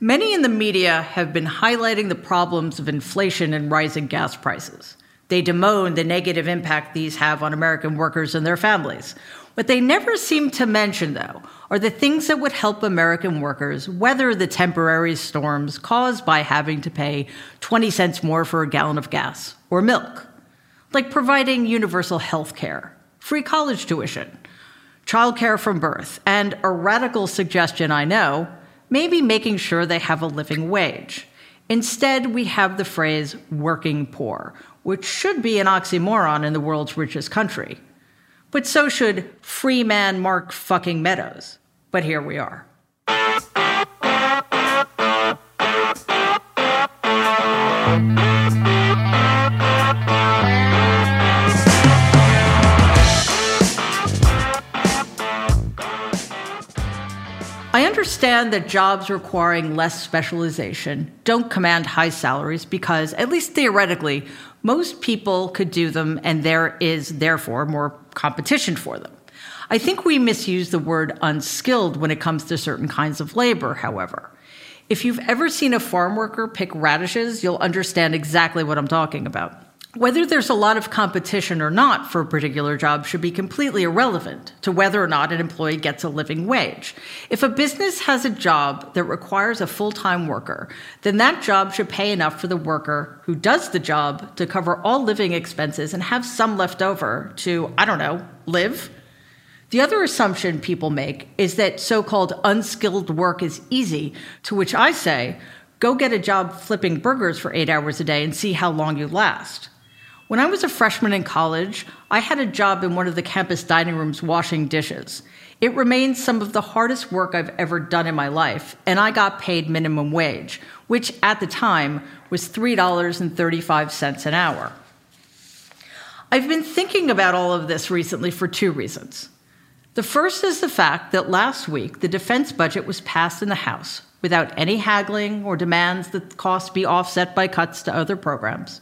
Many in the media have been highlighting the problems of inflation and rising gas prices. They bemoan the negative impact these have on American workers and their families. What they never seem to mention, though, are the things that would help American workers weather the temporary storms caused by having to pay 20 cents more for a gallon of gas or milk, like providing universal health care, free college tuition, childcare from birth, and a radical suggestion I know maybe making sure they have a living wage. Instead, we have the phrase working poor, which should be an oxymoron in the world's richest country. But so should free man Mark fucking Meadows. But here we are. Understand that jobs requiring less specialization don't command high salaries because, at least theoretically, most people could do them and there is therefore more competition for them. I think we misuse the word unskilled when it comes to certain kinds of labor, however. If you've ever seen a farm worker pick radishes, you'll understand exactly what I'm talking about. Whether there's a lot of competition or not for a particular job should be completely irrelevant to whether or not an employee gets a living wage. If a business has a job that requires a full time worker, then that job should pay enough for the worker who does the job to cover all living expenses and have some left over to, I don't know, live. The other assumption people make is that so called unskilled work is easy, to which I say, go get a job flipping burgers for eight hours a day and see how long you last. When I was a freshman in college, I had a job in one of the campus dining rooms washing dishes. It remains some of the hardest work I've ever done in my life, and I got paid minimum wage, which at the time was $3.35 an hour. I've been thinking about all of this recently for two reasons. The first is the fact that last week the defense budget was passed in the House without any haggling or demands that the costs be offset by cuts to other programs.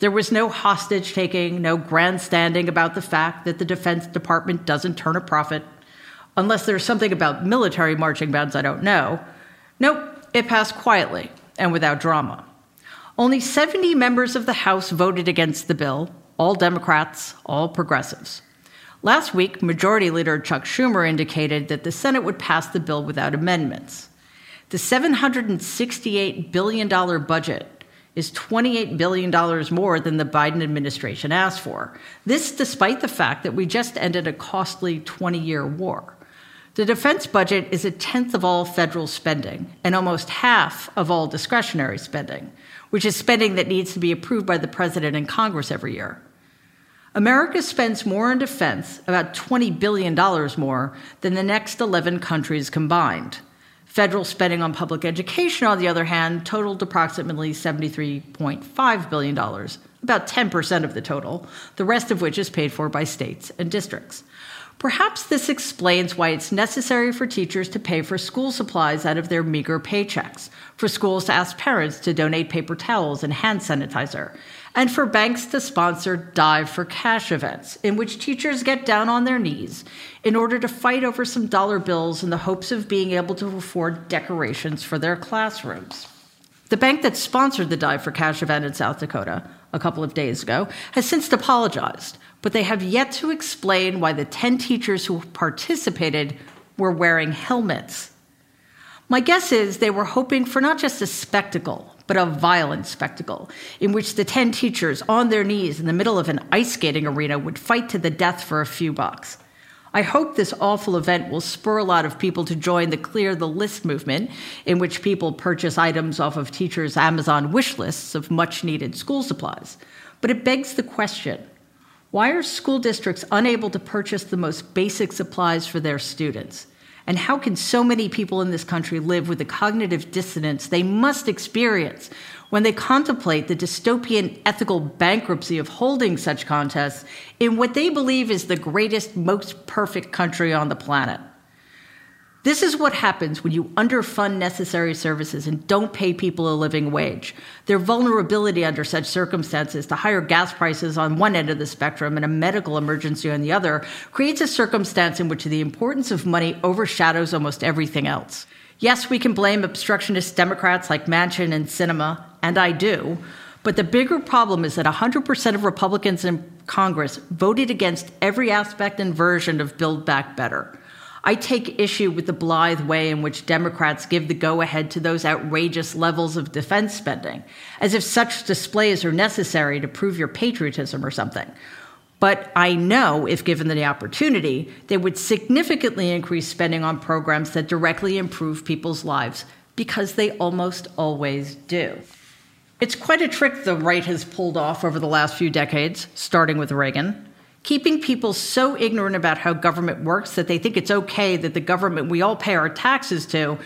There was no hostage taking, no grandstanding about the fact that the Defense Department doesn't turn a profit, unless there's something about military marching bands I don't know. Nope, it passed quietly and without drama. Only 70 members of the House voted against the bill, all Democrats, all progressives. Last week, Majority Leader Chuck Schumer indicated that the Senate would pass the bill without amendments. The $768 billion budget is $28 billion more than the Biden administration asked for. This despite the fact that we just ended a costly 20 year war. The defense budget is a tenth of all federal spending and almost half of all discretionary spending, which is spending that needs to be approved by the president and Congress every year. America spends more on defense, about $20 billion more, than the next 11 countries combined. Federal spending on public education, on the other hand, totaled approximately $73.5 billion, about 10% of the total, the rest of which is paid for by states and districts. Perhaps this explains why it's necessary for teachers to pay for school supplies out of their meager paychecks, for schools to ask parents to donate paper towels and hand sanitizer, and for banks to sponsor Dive for Cash events, in which teachers get down on their knees in order to fight over some dollar bills in the hopes of being able to afford decorations for their classrooms. The bank that sponsored the Dive for Cash event in South Dakota a couple of days ago has since apologized, but they have yet to explain why the 10 teachers who participated were wearing helmets. My guess is they were hoping for not just a spectacle, but a violent spectacle in which the 10 teachers on their knees in the middle of an ice skating arena would fight to the death for a few bucks. I hope this awful event will spur a lot of people to join the Clear the List movement, in which people purchase items off of teachers' Amazon wish lists of much needed school supplies. But it begs the question why are school districts unable to purchase the most basic supplies for their students? And how can so many people in this country live with the cognitive dissonance they must experience when they contemplate the dystopian ethical bankruptcy of holding such contests in what they believe is the greatest, most perfect country on the planet? This is what happens when you underfund necessary services and don't pay people a living wage. Their vulnerability under such circumstances to higher gas prices on one end of the spectrum and a medical emergency on the other creates a circumstance in which the importance of money overshadows almost everything else. Yes, we can blame obstructionist Democrats like Manchin and Sinema, and I do, but the bigger problem is that 100% of Republicans in Congress voted against every aspect and version of Build Back Better. I take issue with the blithe way in which Democrats give the go ahead to those outrageous levels of defense spending, as if such displays are necessary to prove your patriotism or something. But I know if given the opportunity, they would significantly increase spending on programs that directly improve people's lives, because they almost always do. It's quite a trick the right has pulled off over the last few decades, starting with Reagan keeping people so ignorant about how government works that they think it's okay that the government we all pay our taxes to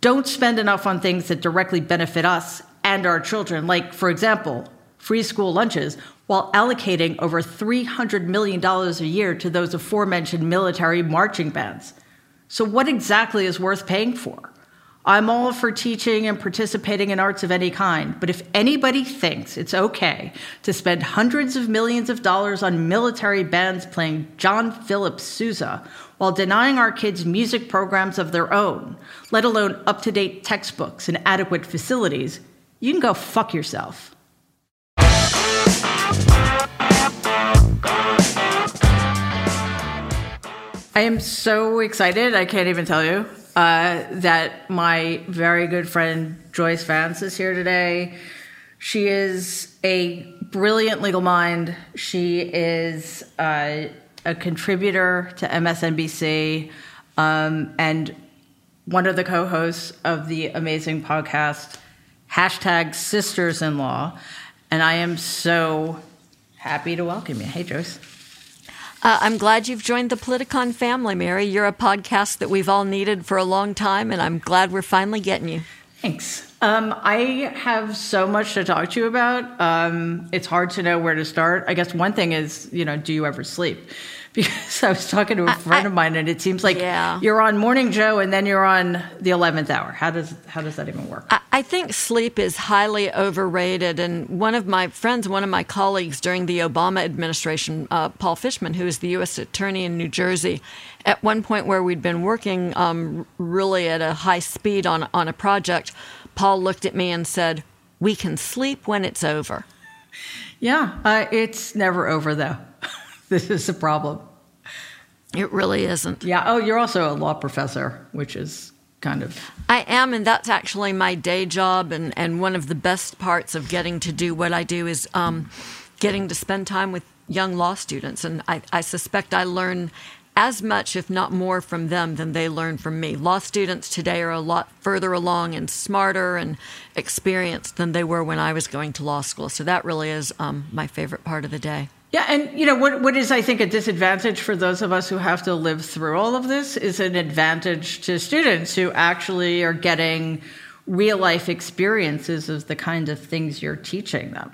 don't spend enough on things that directly benefit us and our children, like, for example, free school lunches, while allocating over $300 million a year to those aforementioned military marching bands. So, what exactly is worth paying for? I'm all for teaching and participating in arts of any kind, but if anybody thinks it's okay to spend hundreds of millions of dollars on military bands playing John Philip Sousa while denying our kids music programs of their own, let alone up to date textbooks and adequate facilities, you can go fuck yourself. I am so excited, I can't even tell you uh, that my very good friend Joyce Vance is here today. She is a brilliant legal mind. She is uh, a contributor to MSNBC um, and one of the co hosts of the amazing podcast, hashtag Sisters in Law. And I am so happy to welcome you. Hey, Joyce. Uh, I'm glad you've joined the Politicon family, Mary. You're a podcast that we've all needed for a long time, and I'm glad we're finally getting you. Thanks. Um, I have so much to talk to you about. Um, it's hard to know where to start. I guess one thing is, you know, do you ever sleep? Because I was talking to a friend I, of mine, and it seems like yeah. you're on Morning Joe, and then you're on the eleventh hour. How does how does that even work? I, I, think sleep is highly overrated. And one of my friends, one of my colleagues during the Obama administration, uh, Paul Fishman, who is the U.S. Attorney in New Jersey, at one point where we'd been working um, really at a high speed on on a project, Paul looked at me and said, "We can sleep when it's over." Yeah, uh, it's never over though. This is a problem. It really isn't. Yeah. Oh, you're also a law professor, which is kind of. I am, and that's actually my day job. And, and one of the best parts of getting to do what I do is um, getting to spend time with young law students. And I, I suspect I learn as much, if not more, from them than they learn from me. Law students today are a lot further along and smarter and experienced than they were when I was going to law school. So that really is um, my favorite part of the day. Yeah, and you know what what is I think a disadvantage for those of us who have to live through all of this is an advantage to students who actually are getting real life experiences of the kind of things you're teaching them.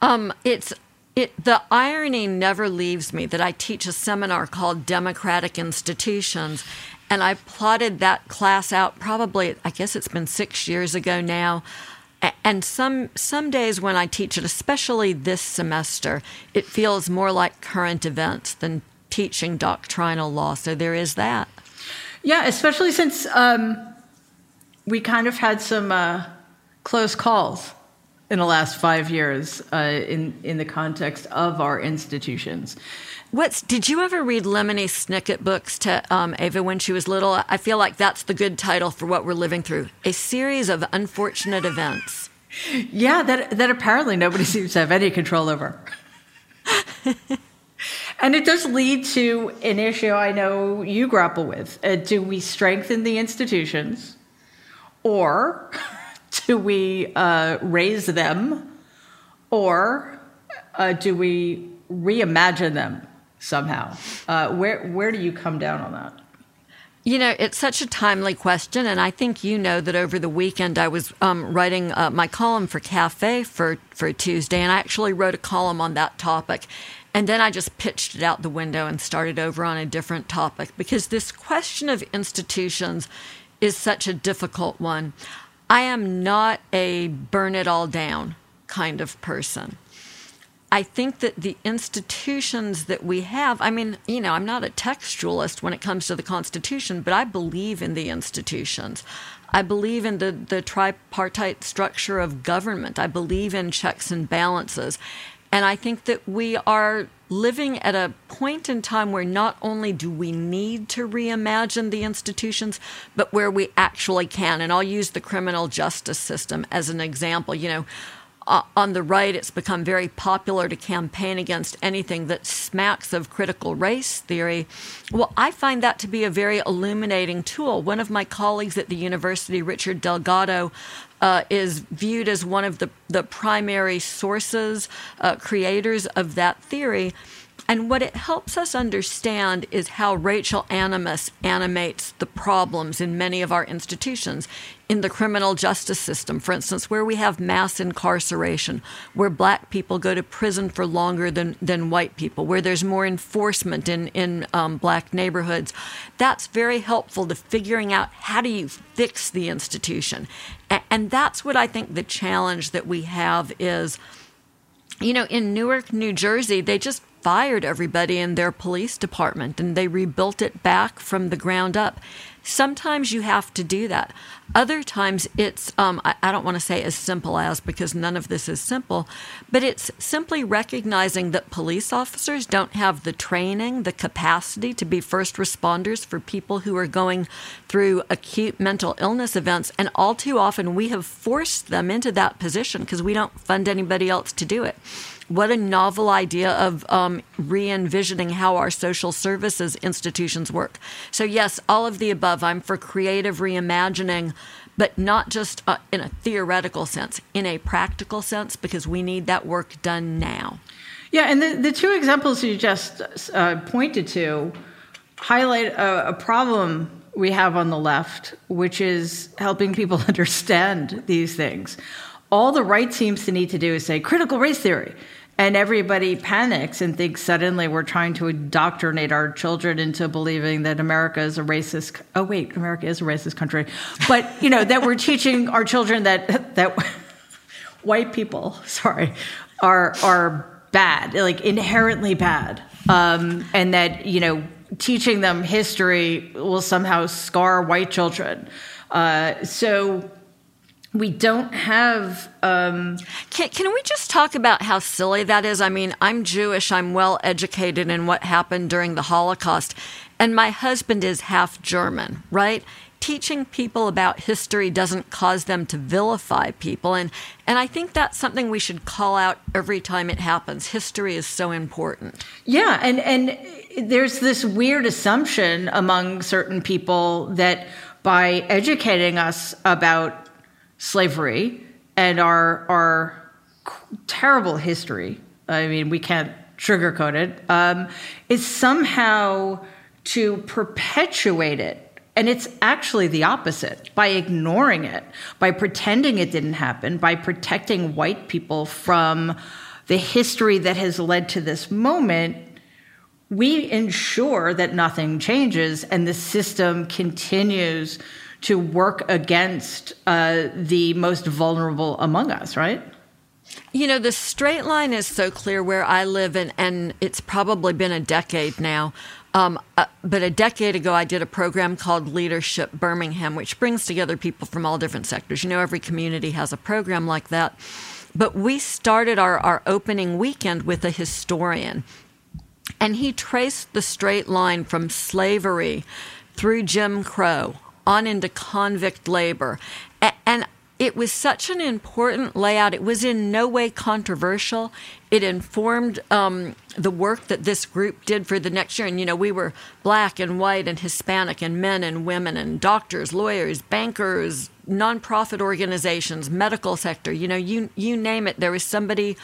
Um, it's it the irony never leaves me that I teach a seminar called Democratic Institutions and I plotted that class out probably I guess it's been 6 years ago now and some some days when I teach it, especially this semester, it feels more like current events than teaching doctrinal law. So there is that. Yeah, especially since um, we kind of had some uh, close calls in the last five years uh, in in the context of our institutions. What's did you ever read Lemony Snicket books to um, Ava when she was little? I feel like that's the good title for what we're living through: a series of unfortunate events. Yeah, that that apparently nobody seems to have any control over. and it does lead to an issue I know you grapple with. Uh, do we strengthen the institutions, or do we uh, raze them, or uh, do we reimagine them? Somehow. Uh, where where do you come down on that? You know, it's such a timely question, and I think you know that over the weekend I was um, writing uh, my column for Cafe for for Tuesday, and I actually wrote a column on that topic. And then I just pitched it out the window and started over on a different topic because this question of institutions is such a difficult one. I am not a burn it all down kind of person. I think that the institutions that we have, I mean, you know, I'm not a textualist when it comes to the Constitution, but I believe in the institutions. I believe in the, the tripartite structure of government. I believe in checks and balances. And I think that we are living at a point in time where not only do we need to reimagine the institutions, but where we actually can. And I'll use the criminal justice system as an example. You know, on the right, it's become very popular to campaign against anything that smacks of critical race theory. Well, I find that to be a very illuminating tool. One of my colleagues at the university, Richard Delgado, uh, is viewed as one of the, the primary sources, uh, creators of that theory. And what it helps us understand is how racial animus animates the problems in many of our institutions. In the criminal justice system, for instance, where we have mass incarceration, where black people go to prison for longer than, than white people, where there's more enforcement in, in um, black neighborhoods, that's very helpful to figuring out how do you fix the institution. And, and that's what I think the challenge that we have is you know, in Newark, New Jersey, they just fired everybody in their police department and they rebuilt it back from the ground up. Sometimes you have to do that. Other times it's, um, I, I don't want to say as simple as because none of this is simple, but it's simply recognizing that police officers don't have the training, the capacity to be first responders for people who are going through acute mental illness events. And all too often we have forced them into that position because we don't fund anybody else to do it what a novel idea of um, re envisioning how our social services institutions work. So, yes, all of the above. I'm for creative reimagining, but not just uh, in a theoretical sense, in a practical sense, because we need that work done now. Yeah, and the, the two examples you just uh, pointed to highlight a, a problem we have on the left, which is helping people understand these things. All the right seems to need to do is say critical race theory and everybody panics and thinks suddenly we're trying to indoctrinate our children into believing that America is a racist. Oh wait, America is a racist country, but you know that we're teaching our children that that white people, sorry, are are bad, like inherently bad, um, and that you know teaching them history will somehow scar white children. Uh, so we don't have. Um, can, can we just talk about how silly that is? I mean, I'm Jewish, I'm well educated in what happened during the Holocaust, and my husband is half German, right? Teaching people about history doesn't cause them to vilify people. And, and I think that's something we should call out every time it happens. History is so important. Yeah. And, and there's this weird assumption among certain people that by educating us about slavery and our our terrible history. I mean, we can't sugarcoat it. Um, is somehow to perpetuate it. And it's actually the opposite by ignoring it, by pretending it didn't happen, by protecting white people from the history that has led to this moment. We ensure that nothing changes and the system continues to work against uh, the most vulnerable among us, right? You know, the straight line is so clear where I live, and, and it's probably been a decade now. Um, uh, but a decade ago, I did a program called Leadership Birmingham, which brings together people from all different sectors. You know, every community has a program like that. But we started our, our opening weekend with a historian, and he traced the straight line from slavery through Jim Crow on into convict labor. And it was such an important layout. It was in no way controversial. It informed um, the work that this group did for the next year. And, you know, we were black and white and Hispanic and men and women and doctors, lawyers, bankers, nonprofit organizations, medical sector, you know, you, you name it. There was somebody,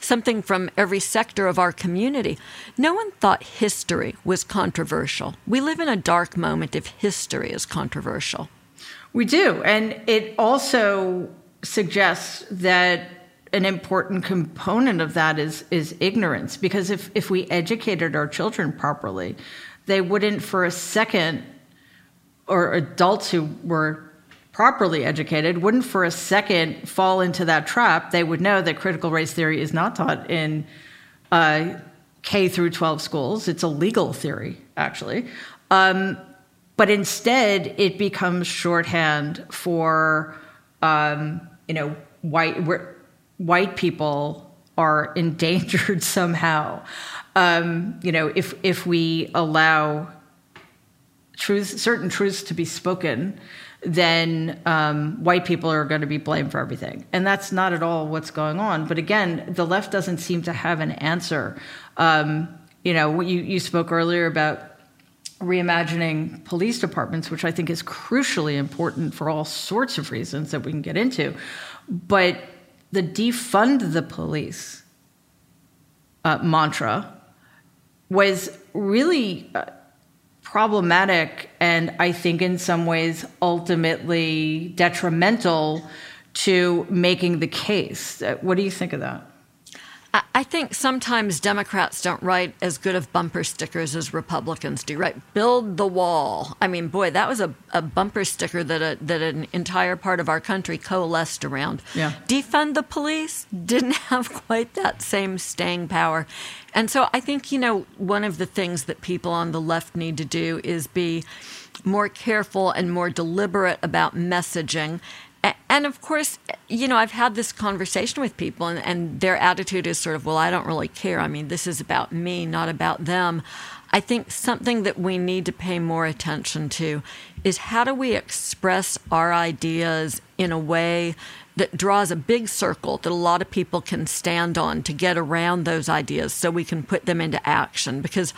something from every sector of our community. No one thought history was controversial. We live in a dark moment if history is controversial. We do. And it also suggests that an important component of that is, is ignorance. Because if, if we educated our children properly, they wouldn't for a second, or adults who were properly educated wouldn't for a second fall into that trap. They would know that critical race theory is not taught in uh, K through 12 schools. It's a legal theory, actually. Um, but instead, it becomes shorthand for, um, you know, white, white people are endangered somehow. Um, you know, if, if we allow truth, certain truths to be spoken, then um, white people are going to be blamed for everything. And that's not at all what's going on. But again, the left doesn't seem to have an answer. Um, you know, you, you spoke earlier about reimagining police departments, which I think is crucially important for all sorts of reasons that we can get into. But the defund the police uh, mantra was really. Uh, problematic and I think in some ways ultimately detrimental to making the case. Uh, what do you think of that? I think sometimes Democrats don't write as good of bumper stickers as Republicans do. Right, build the wall. I mean, boy, that was a, a bumper sticker that a, that an entire part of our country coalesced around. Yeah. Defund the police didn't have quite that same staying power, and so I think you know one of the things that people on the left need to do is be more careful and more deliberate about messaging and of course, you know, I've had this conversation with people, and, and, their attitude is sort of, well, I don't really care. I mean, this is about me, not about them. I think something that we need to pay more attention to is how do we express our ideas in a way that draws a big circle that a lot of people can stand on to get around those ideas so we can put them into action. Because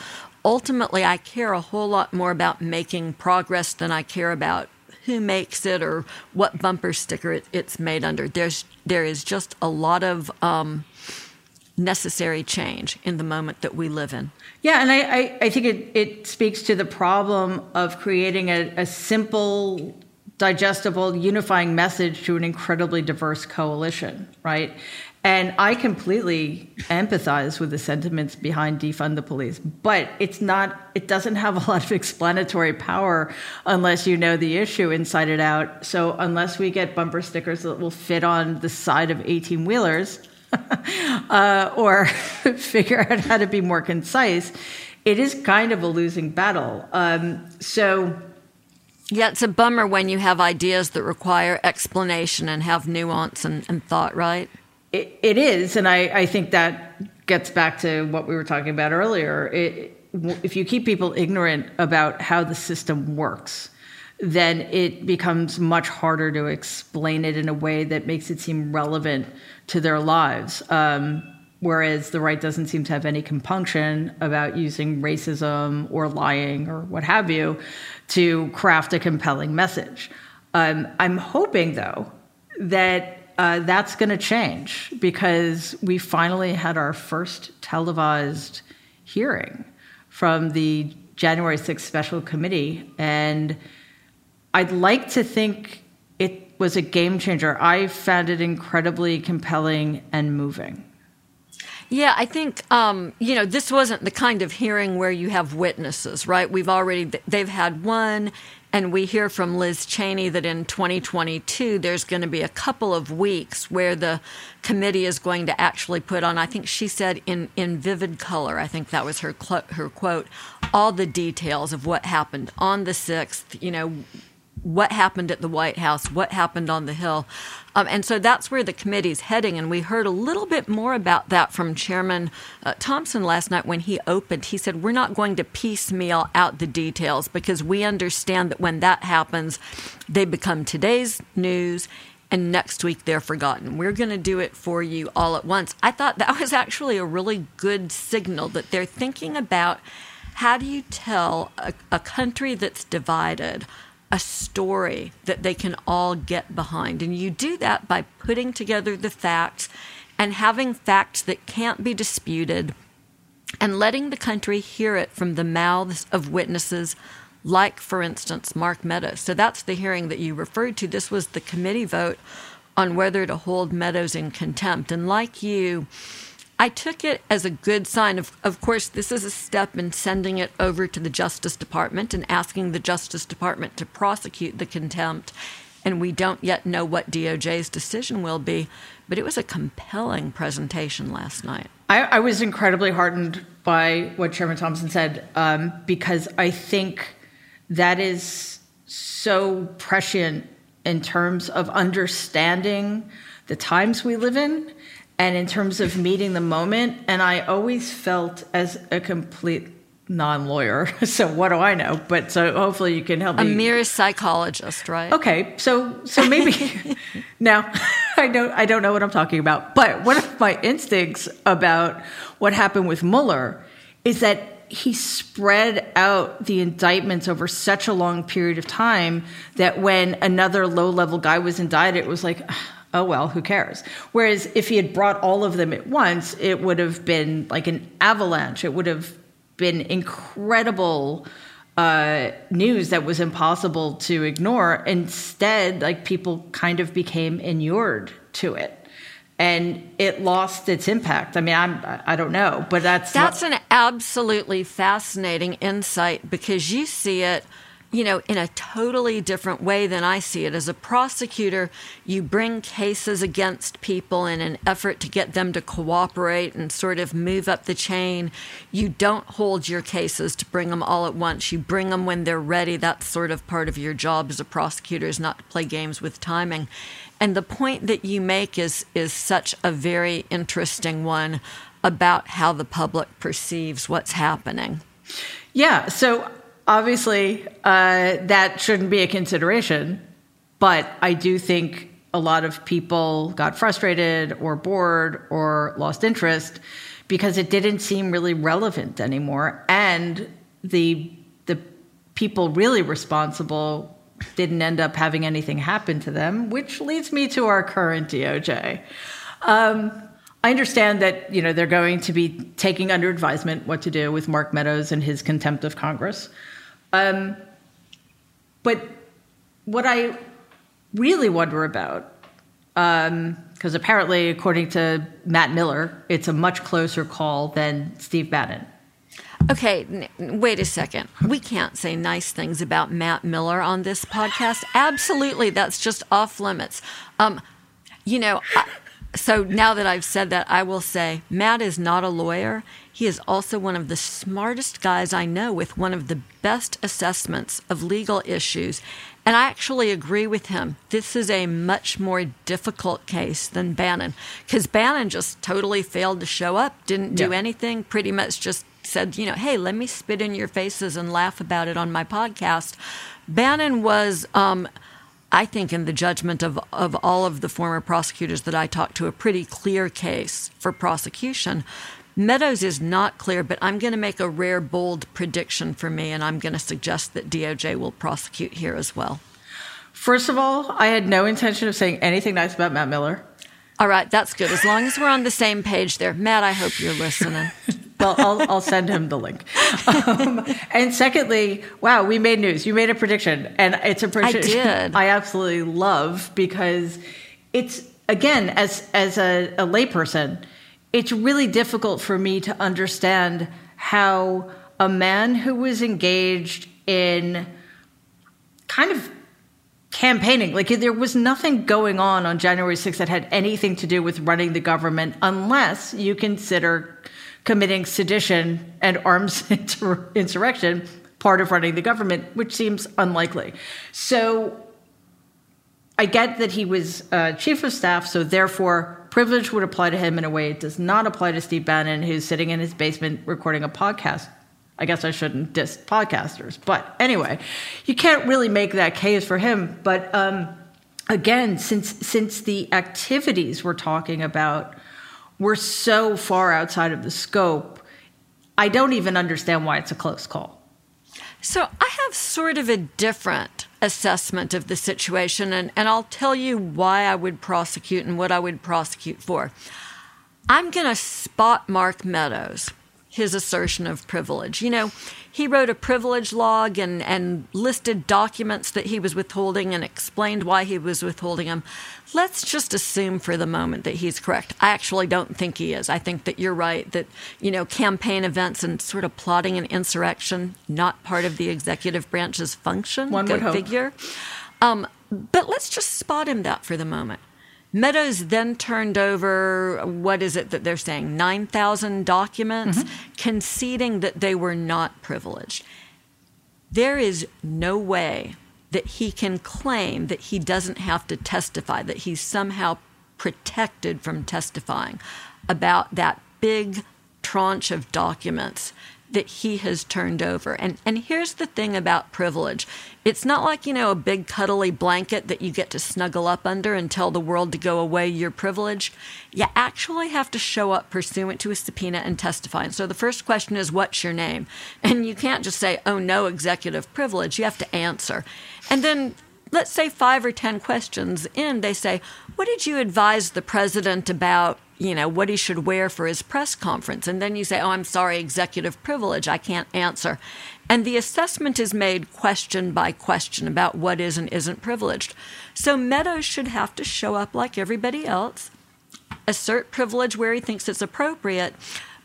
ultimately, I care a whole lot more about making progress than I care about who makes it or what bumper sticker it, it's made under. There's there is just a lot of um, necessary change in the moment that we live in. Yeah, and I, I, I think it, it speaks to the problem of creating a, a simple, digestible, unifying message to an incredibly diverse coalition, right? And I completely empathize with the sentiments behind defund the police, but it's not, it doesn't have a lot of explanatory power unless you know the issue inside and out. So, unless we get bumper stickers that will fit on the side of 18 wheelers uh, or figure out how to be more concise, it is kind of a losing battle. Um, so, yeah, it's a bummer when you have ideas that require explanation and have nuance and, and thought, right? It, is, and I, I think that gets back to what we were talking about earlier. It, if you keep people ignorant about how the system works, then it becomes much harder to explain it in a way that makes it seem relevant to their lives. Um, whereas the right doesn't seem to have any compunction about using racism or lying or what have you to craft a compelling message. Um, I'm hoping, though, that uh, that's going to change because we finally had our first televised hearing from the January 6th special committee. And I'd like to think it was a game changer. I found it incredibly compelling and moving. Yeah, I think um, you know this wasn't the kind of hearing where you have witnesses, right? We've already they've had one, and we hear from Liz Cheney that in 2022, there's going to be a couple of weeks where the committee is going to actually put on, I think she said in, in vivid color, I think that was her, her quote, all the details of what happened on the 6th, you know, what happened at the White House, what happened on the Hill. Um, and so that's where the committee's heading. And we heard a little bit more about that from Chairman uh, Thompson last night when he opened. He said, We're not going to piecemeal out the details because we understand that when that happens, they become today's news and next week they're forgotten. We're going to do it for you all at once. I thought that was actually a really good signal that they're thinking about how do you tell a, a country that's divided a story that they can all get behind. And you do that by putting together the facts and having facts that can't be disputed and letting the country hear it from the mouths of witnesses like, for instance, Mark Meadows. So that's the hearing that you referred to. This was the committee vote on whether to hold Meadows in contempt. And like you, I took it as a good sign. Of, of course, this is a step in sending it over to the Justice Department and asking the Justice Department to prosecute the contempt. and we don't yet know what DOJ's decision will be. But it was a compelling presentation last night. I, I was incredibly heartened by what Chairman Thompson said um, because I think that is so prescient in terms of understanding the times we live in and in terms of meeting the moment. And I always felt as a complete non-lawyer. So what do i know? But so hopefully you can help a me. a mere psychologist right? Okay so so maybe now i don't i don't know what i'm talking about but one of my instincts about what happened with mueller is that he spread out the indictments over such a long period of time that when another low level guy was indicted, it was like, oh, well, who cares? Whereas if he had brought all of them at once, it would have been like an avalanche. It would have been incredible uh, news that was impossible to ignore. Instead, like people kind of became inured to it and it lost its impact. I mean, I'm I don't know, but that's that's not- an absolutely fascinating insight because you see it, you know, in a totally different way than I see it. As a prosecutor, you bring cases against people in an effort to get them to cooperate and sort of move up the chain. You don't hold your cases to bring them all at once. You bring them when they're ready. That's sort of part of your job as a prosecutor is not to play games with timing. And the point that you make is is such a very interesting one about how the public perceives what's happening. Yeah. So obviously, uh, that shouldn't be a consideration, but I do think a lot of people got frustrated or bored or lost interest because it didn't seem really relevant anymore, and the the people really responsible didn't end up having anything happen to them, which leads me to our current DOJ. Um, I understand that you know they're going to be taking under advisement what to do with Mark Meadows and his contempt of Congress. Um, but what I really wonder about, because um, apparently, according to Matt Miller, it's a much closer call than Steve Bannon. Okay, wait a second. We can't say nice things about Matt Miller on this podcast. Absolutely, that's just off limits. Um, you know, I, so now that I've said that, I will say Matt is not a lawyer. He is also one of the smartest guys I know with one of the best assessments of legal issues. And I actually agree with him. This is a much more difficult case than Bannon because Bannon just totally failed to show up, didn't do yeah. anything, pretty much just said, you know, hey, let me spit in your faces and laugh about it on my podcast. Bannon was, um, I think, in the judgment of, of all of the former prosecutors that I talked to, a pretty clear case for prosecution. Meadows is not clear, but I'm going to make a rare, bold prediction for me, and I'm going to suggest that DOJ will prosecute here as well. First of all, I had no intention of saying anything nice about Matt Miller. All right, that's good. As long as we're on the same page there. Matt, I hope you're listening. well, I'll, I'll, send him the link. Um, and secondly, wow, we made news. You made a prediction, and it's a prediction I, did. I absolutely love because it's again, as as a, a layperson, it's really difficult for me to understand how a man who was engaged in kind of campaigning. Like there was nothing going on on January 6th that had anything to do with running the government unless you consider committing sedition and arms insurrection part of running the government, which seems unlikely. So I get that he was uh, chief of staff, so therefore privilege would apply to him in a way it does not apply to Steve Bannon, who's sitting in his basement recording a podcast. I guess I shouldn't diss podcasters. But anyway, you can't really make that case for him. But um, again, since since the activities we're talking about were so far outside of the scope, I don't even understand why it's a close call. So I have sort of a different assessment of the situation, and, and I'll tell you why I would prosecute and what I would prosecute for. I'm going to spot Mark Meadows his assertion of privilege. You know, he wrote a privilege log and, and listed documents that he was withholding and explained why he was withholding them. Let's just assume for the moment that he's correct. I actually don't think he is. I think that you're right that, you know, campaign events and sort of plotting an insurrection, not part of the executive branch's function. One would hope. figure. Um, but let's just spot him that for the moment. Meadows then turned over, what is it that they're saying, 9,000 documents, mm-hmm. conceding that they were not privileged. There is no way that he can claim that he doesn't have to testify, that he's somehow protected from testifying about that big tranche of documents that he has turned over. And and here's the thing about privilege. It's not like, you know, a big cuddly blanket that you get to snuggle up under and tell the world to go away you're privileged. You actually have to show up pursuant to a subpoena and testify. And so the first question is what's your name? And you can't just say, "Oh, no executive privilege." You have to answer. And then let's say 5 or 10 questions in, they say, "What did you advise the president about you know, what he should wear for his press conference. And then you say, oh, I'm sorry, executive privilege, I can't answer. And the assessment is made question by question about what is and isn't privileged. So Meadows should have to show up like everybody else, assert privilege where he thinks it's appropriate.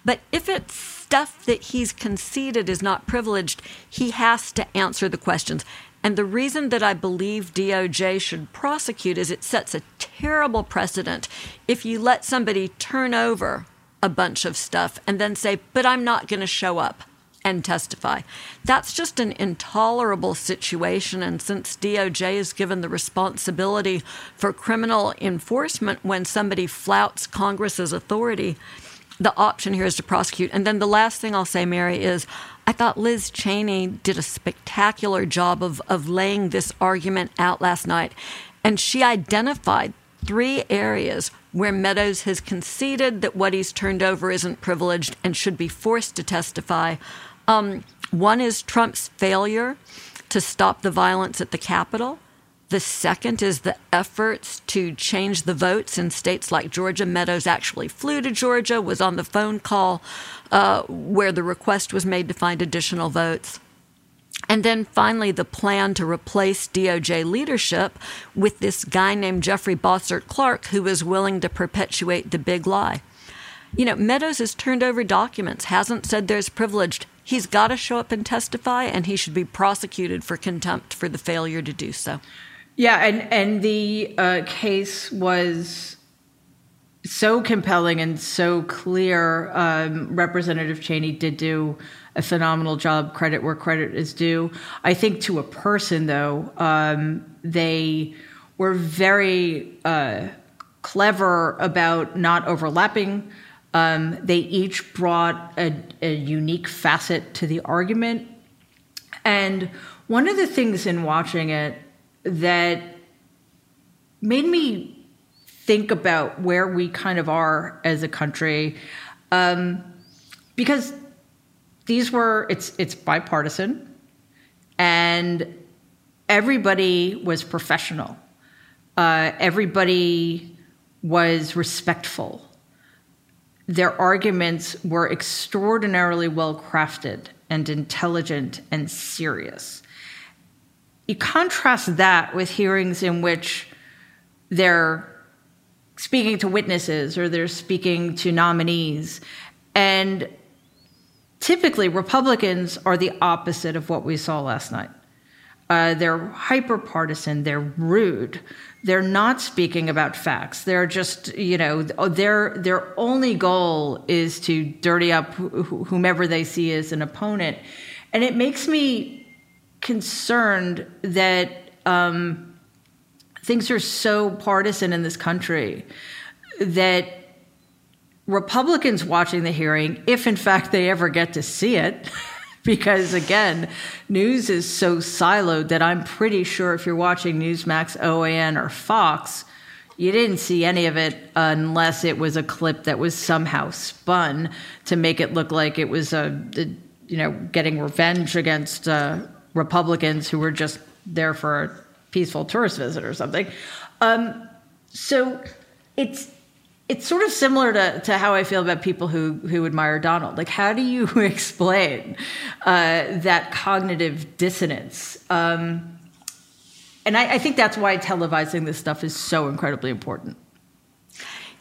But if it's stuff that he's conceded is not privileged, he has to answer the questions. And the reason that I believe DOJ should prosecute is it sets a terrible precedent if you let somebody turn over a bunch of stuff and then say, but I'm not going to show up and testify. That's just an intolerable situation. And since DOJ is given the responsibility for criminal enforcement when somebody flouts Congress's authority, the option here is to prosecute. And then the last thing I'll say, Mary, is I thought Liz Cheney did a spectacular job of, of laying this argument out last night. And she identified three areas where Meadows has conceded that what he's turned over isn't privileged and should be forced to testify. Um, one is Trump's failure to stop the violence at the Capitol. The second is the efforts to change the votes in states like Georgia. Meadows actually flew to Georgia, was on the phone call uh, where the request was made to find additional votes. And then finally, the plan to replace DOJ leadership with this guy named Jeffrey Bossert Clark, who is willing to perpetuate the big lie. You know, Meadows has turned over documents, hasn't said there's privileged. He's got to show up and testify, and he should be prosecuted for contempt for the failure to do so. Yeah, and and the uh, case was so compelling and so clear. Um, Representative Cheney did do a phenomenal job. Credit where credit is due. I think to a person, though, um, they were very uh, clever about not overlapping. Um, they each brought a, a unique facet to the argument. And one of the things in watching it that made me think about where we kind of are as a country. Um, because these were it's it's bipartisan and everybody was professional. Uh, everybody was respectful. Their arguments were extraordinarily well crafted and intelligent and serious you contrast that with hearings in which they're speaking to witnesses or they're speaking to nominees. And typically, Republicans are the opposite of what we saw last night. Uh, they're hyper partisan, they're rude, they're not speaking about facts. They're just, you know, their, their only goal is to dirty up whomever they see as an opponent. And it makes me concerned that um, things are so partisan in this country that Republicans watching the hearing, if in fact they ever get to see it, because again, news is so siloed that I'm pretty sure if you're watching Newsmax, OAN, or Fox, you didn't see any of it unless it was a clip that was somehow spun to make it look like it was a, a you know, getting revenge against uh, Republicans who were just there for a peaceful tourist visit or something. Um, so it's it's sort of similar to, to how I feel about people who who admire Donald. Like, how do you explain uh, that cognitive dissonance? Um, and I, I think that's why televising this stuff is so incredibly important.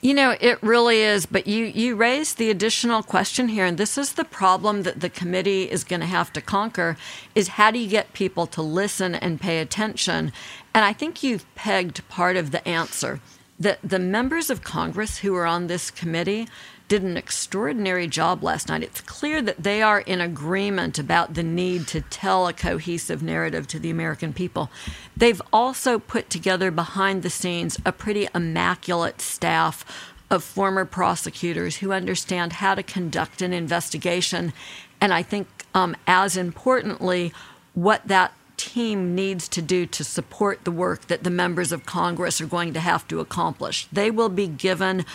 You know, it really is. But you, you raised the additional question here, and this is the problem that the committee is going to have to conquer is how do you get people to listen and pay attention? And I think you've pegged part of the answer. that the members of Congress who are on this committee did an extraordinary job last night. It's clear that they are in agreement about the need to tell a cohesive narrative to the American people. They've also put together behind the scenes a pretty immaculate staff of former prosecutors who understand how to conduct an investigation. And I think, um, as importantly, what that team needs to do to support the work that the members of Congress are going to have to accomplish. They will be given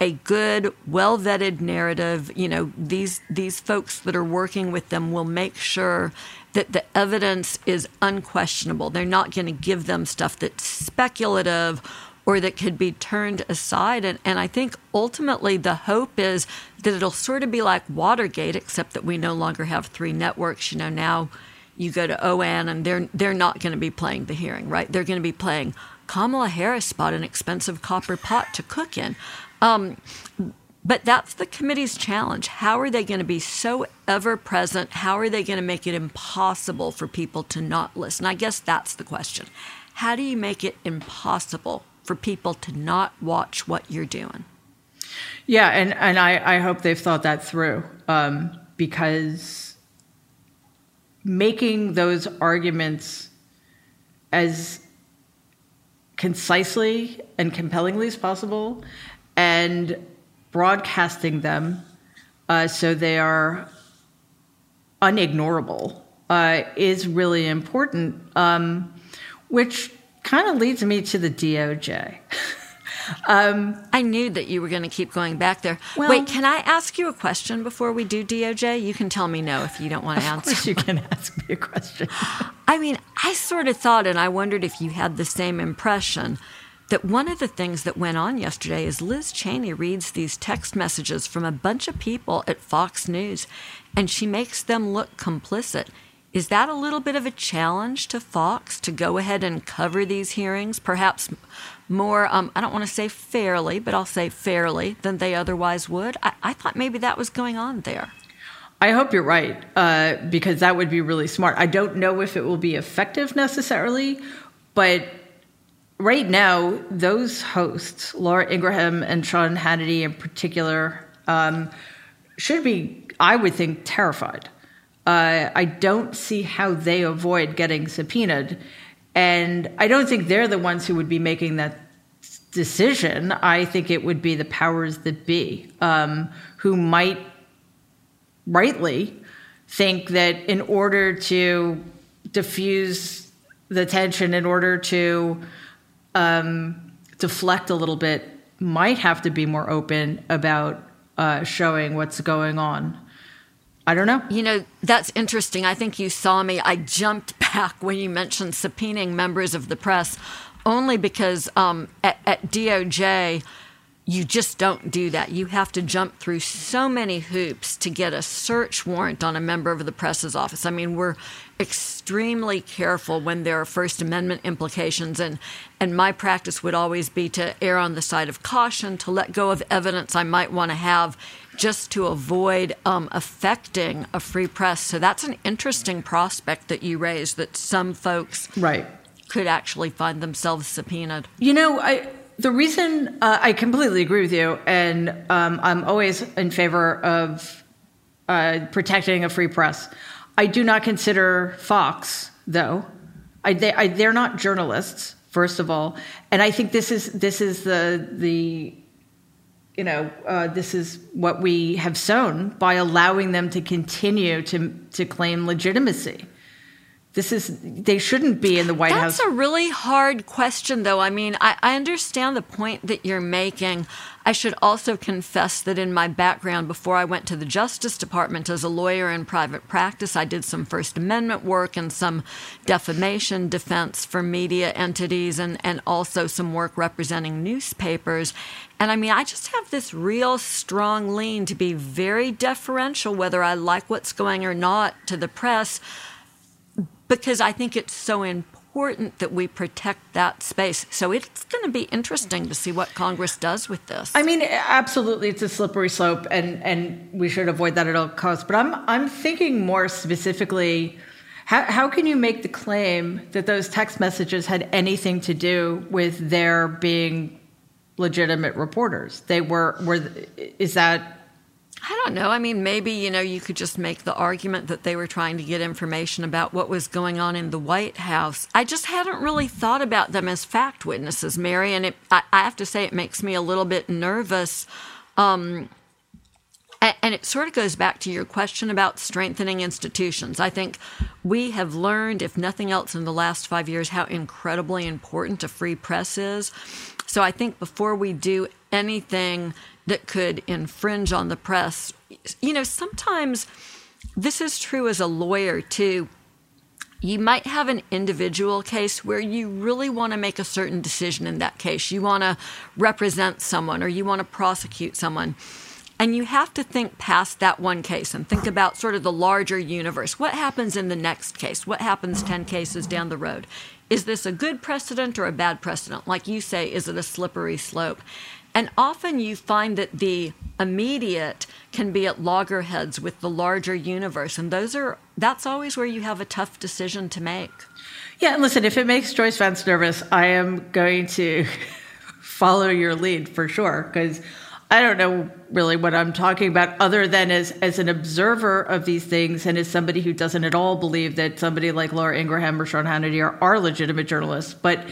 a good, well vetted narrative. You know, these these folks that are working with them will make sure that the evidence is unquestionable. They're not going to give them stuff that's speculative or that could be turned aside. And, and I think ultimately the hope is that it'll sort of be like Watergate, except that we no longer have three networks. You know, now you go to OAN and they're they're not going to be playing the hearing, right? They're going to be playing Kamala Harris bought an expensive copper pot to cook in. Um, but that's the committee's challenge. How are they going to be so ever present? How are they going to make it impossible for people to not listen? I guess that's the question. How do you make it impossible for people to not watch what you're doing? Yeah, and, and I, I hope they've thought that through um, because making those arguments as concisely and compellingly as possible and broadcasting them uh, so they are unignorable uh, is really important, um, which kind of leads me to the DOJ. um, I knew that you were going to keep going back there. Well, Wait, can I ask you a question before we do DOJ? You can tell me no if you don't want to answer. Of course, you can ask me a question. I mean, I sort of thought, and I wondered if you had the same impression that one of the things that went on yesterday is Liz Cheney reads these text messages from a bunch of people at Fox News and she makes them look complicit. Is that a little bit of a challenge to Fox to go ahead and cover these hearings, perhaps more, um, I don't want to say fairly, but I'll say fairly than they otherwise would? I, I thought maybe that was going on there. I hope you're right, uh, because that would be really smart. I don't know if it will be effective necessarily, but right now, those hosts, Laura Ingraham and Sean Hannity in particular, um, should be, I would think, terrified. Uh, I don't see how they avoid getting subpoenaed. And I don't think they're the ones who would be making that decision. I think it would be the powers that be um, who might rightly think that in order to diffuse the tension, in order to um, deflect a little bit might have to be more open about uh, showing what's going on. I don't know. You know, that's interesting. I think you saw me. I jumped back when you mentioned subpoenaing members of the press only because um, at, at DOJ, you just don't do that. You have to jump through so many hoops to get a search warrant on a member of the press's office. I mean, we're extremely careful when there are First Amendment implications, and and my practice would always be to err on the side of caution, to let go of evidence I might want to have, just to avoid um, affecting a free press. So that's an interesting prospect that you raised. That some folks right could actually find themselves subpoenaed. You know, I the reason uh, I completely agree with you, and um, I'm always in favor of uh, protecting a free press. I do not consider Fox, though. I, they, I, they're not journalists, first of all, and I think this is this is the the you know uh, this is what we have sown by allowing them to continue to to claim legitimacy. This is they shouldn't be in the White That's House. That's a really hard question, though. I mean, I, I understand the point that you're making. I should also confess that in my background, before I went to the Justice Department as a lawyer in private practice, I did some First Amendment work and some defamation defense for media entities and, and also some work representing newspapers. And I mean, I just have this real strong lean to be very deferential, whether I like what's going or not, to the press because I think it's so important important that we protect that space. So it's going to be interesting to see what Congress does with this. I mean, absolutely, it's a slippery slope, and and we should avoid that at all costs. But I'm I'm thinking more specifically. How, how can you make the claim that those text messages had anything to do with their being legitimate reporters? They were were is that I don't know. I mean, maybe, you know, you could just make the argument that they were trying to get information about what was going on in the White House. I just hadn't really thought about them as fact witnesses, Mary. And it, I, I have to say, it makes me a little bit nervous. Um, and it sort of goes back to your question about strengthening institutions. I think we have learned, if nothing else, in the last five years, how incredibly important a free press is. So I think before we do anything that could infringe on the press. You know, sometimes this is true as a lawyer too. You might have an individual case where you really want to make a certain decision in that case. You want to represent someone or you want to prosecute someone. And you have to think past that one case and think about sort of the larger universe. What happens in the next case? What happens 10 cases down the road? Is this a good precedent or a bad precedent? Like you say, is it a slippery slope? And often you find that the immediate can be at loggerheads with the larger universe. And those are that's always where you have a tough decision to make. Yeah, and listen, if it makes Joyce Vance nervous, I am going to follow your lead for sure, because I don't know really what I'm talking about other than as, as an observer of these things and as somebody who doesn't at all believe that somebody like Laura Ingraham or Sean Hannity are, are legitimate journalists. But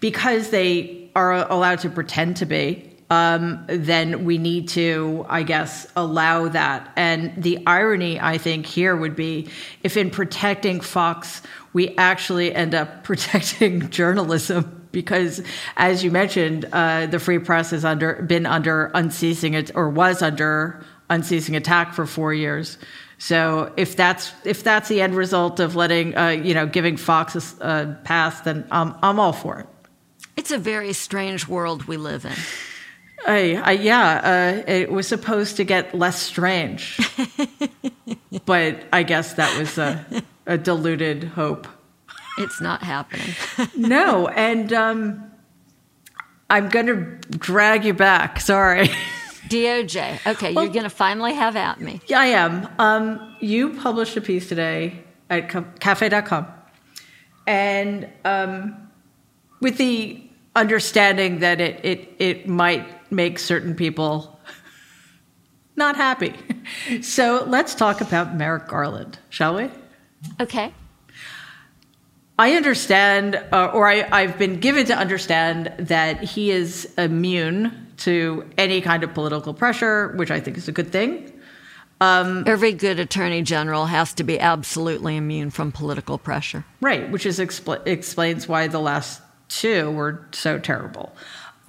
because they are allowed to pretend to be, um, then we need to, I guess, allow that. And the irony, I think, here would be if in protecting Fox, we actually end up protecting journalism because, as you mentioned, uh, the free press has under been under unceasing or was under unceasing attack for four years. So if that's if that's the end result of letting uh, you know giving Fox a, pass, then I'm I'm all for it. It's a very strange world we live in. I, I, yeah, uh, it was supposed to get less strange, but I guess that was a, a deluded hope. It's not happening. no, and um, I'm going to drag you back. Sorry. DOJ. Okay, well, you're going to finally have at me. Yeah, I am. Um, you published a piece today at cafe.com, and um, with the understanding that it, it, it might make certain people not happy. So let's talk about Merrick Garland, shall we? Okay. I understand, uh, or I, I've been given to understand that he is immune to any kind of political pressure, which I think is a good thing. Um, Every good attorney general has to be absolutely immune from political pressure. Right, which is expl- explains why the last two were so terrible.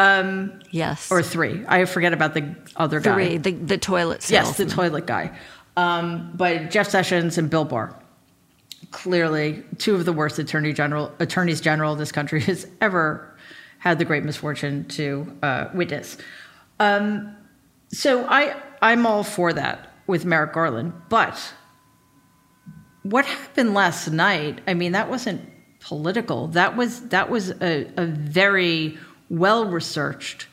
Um, yes. Or three. I forget about the other guy. Three, the, the toilet. Yes, the toilet guy. Um, but Jeff Sessions and Bill Barr, clearly two of the worst attorney general attorneys general this country has ever had the great misfortune to uh, witness. Um, so I I'm all for that with Merrick Garland, but what happened last night? I mean, that wasn't political. That was that was a, a very well researched,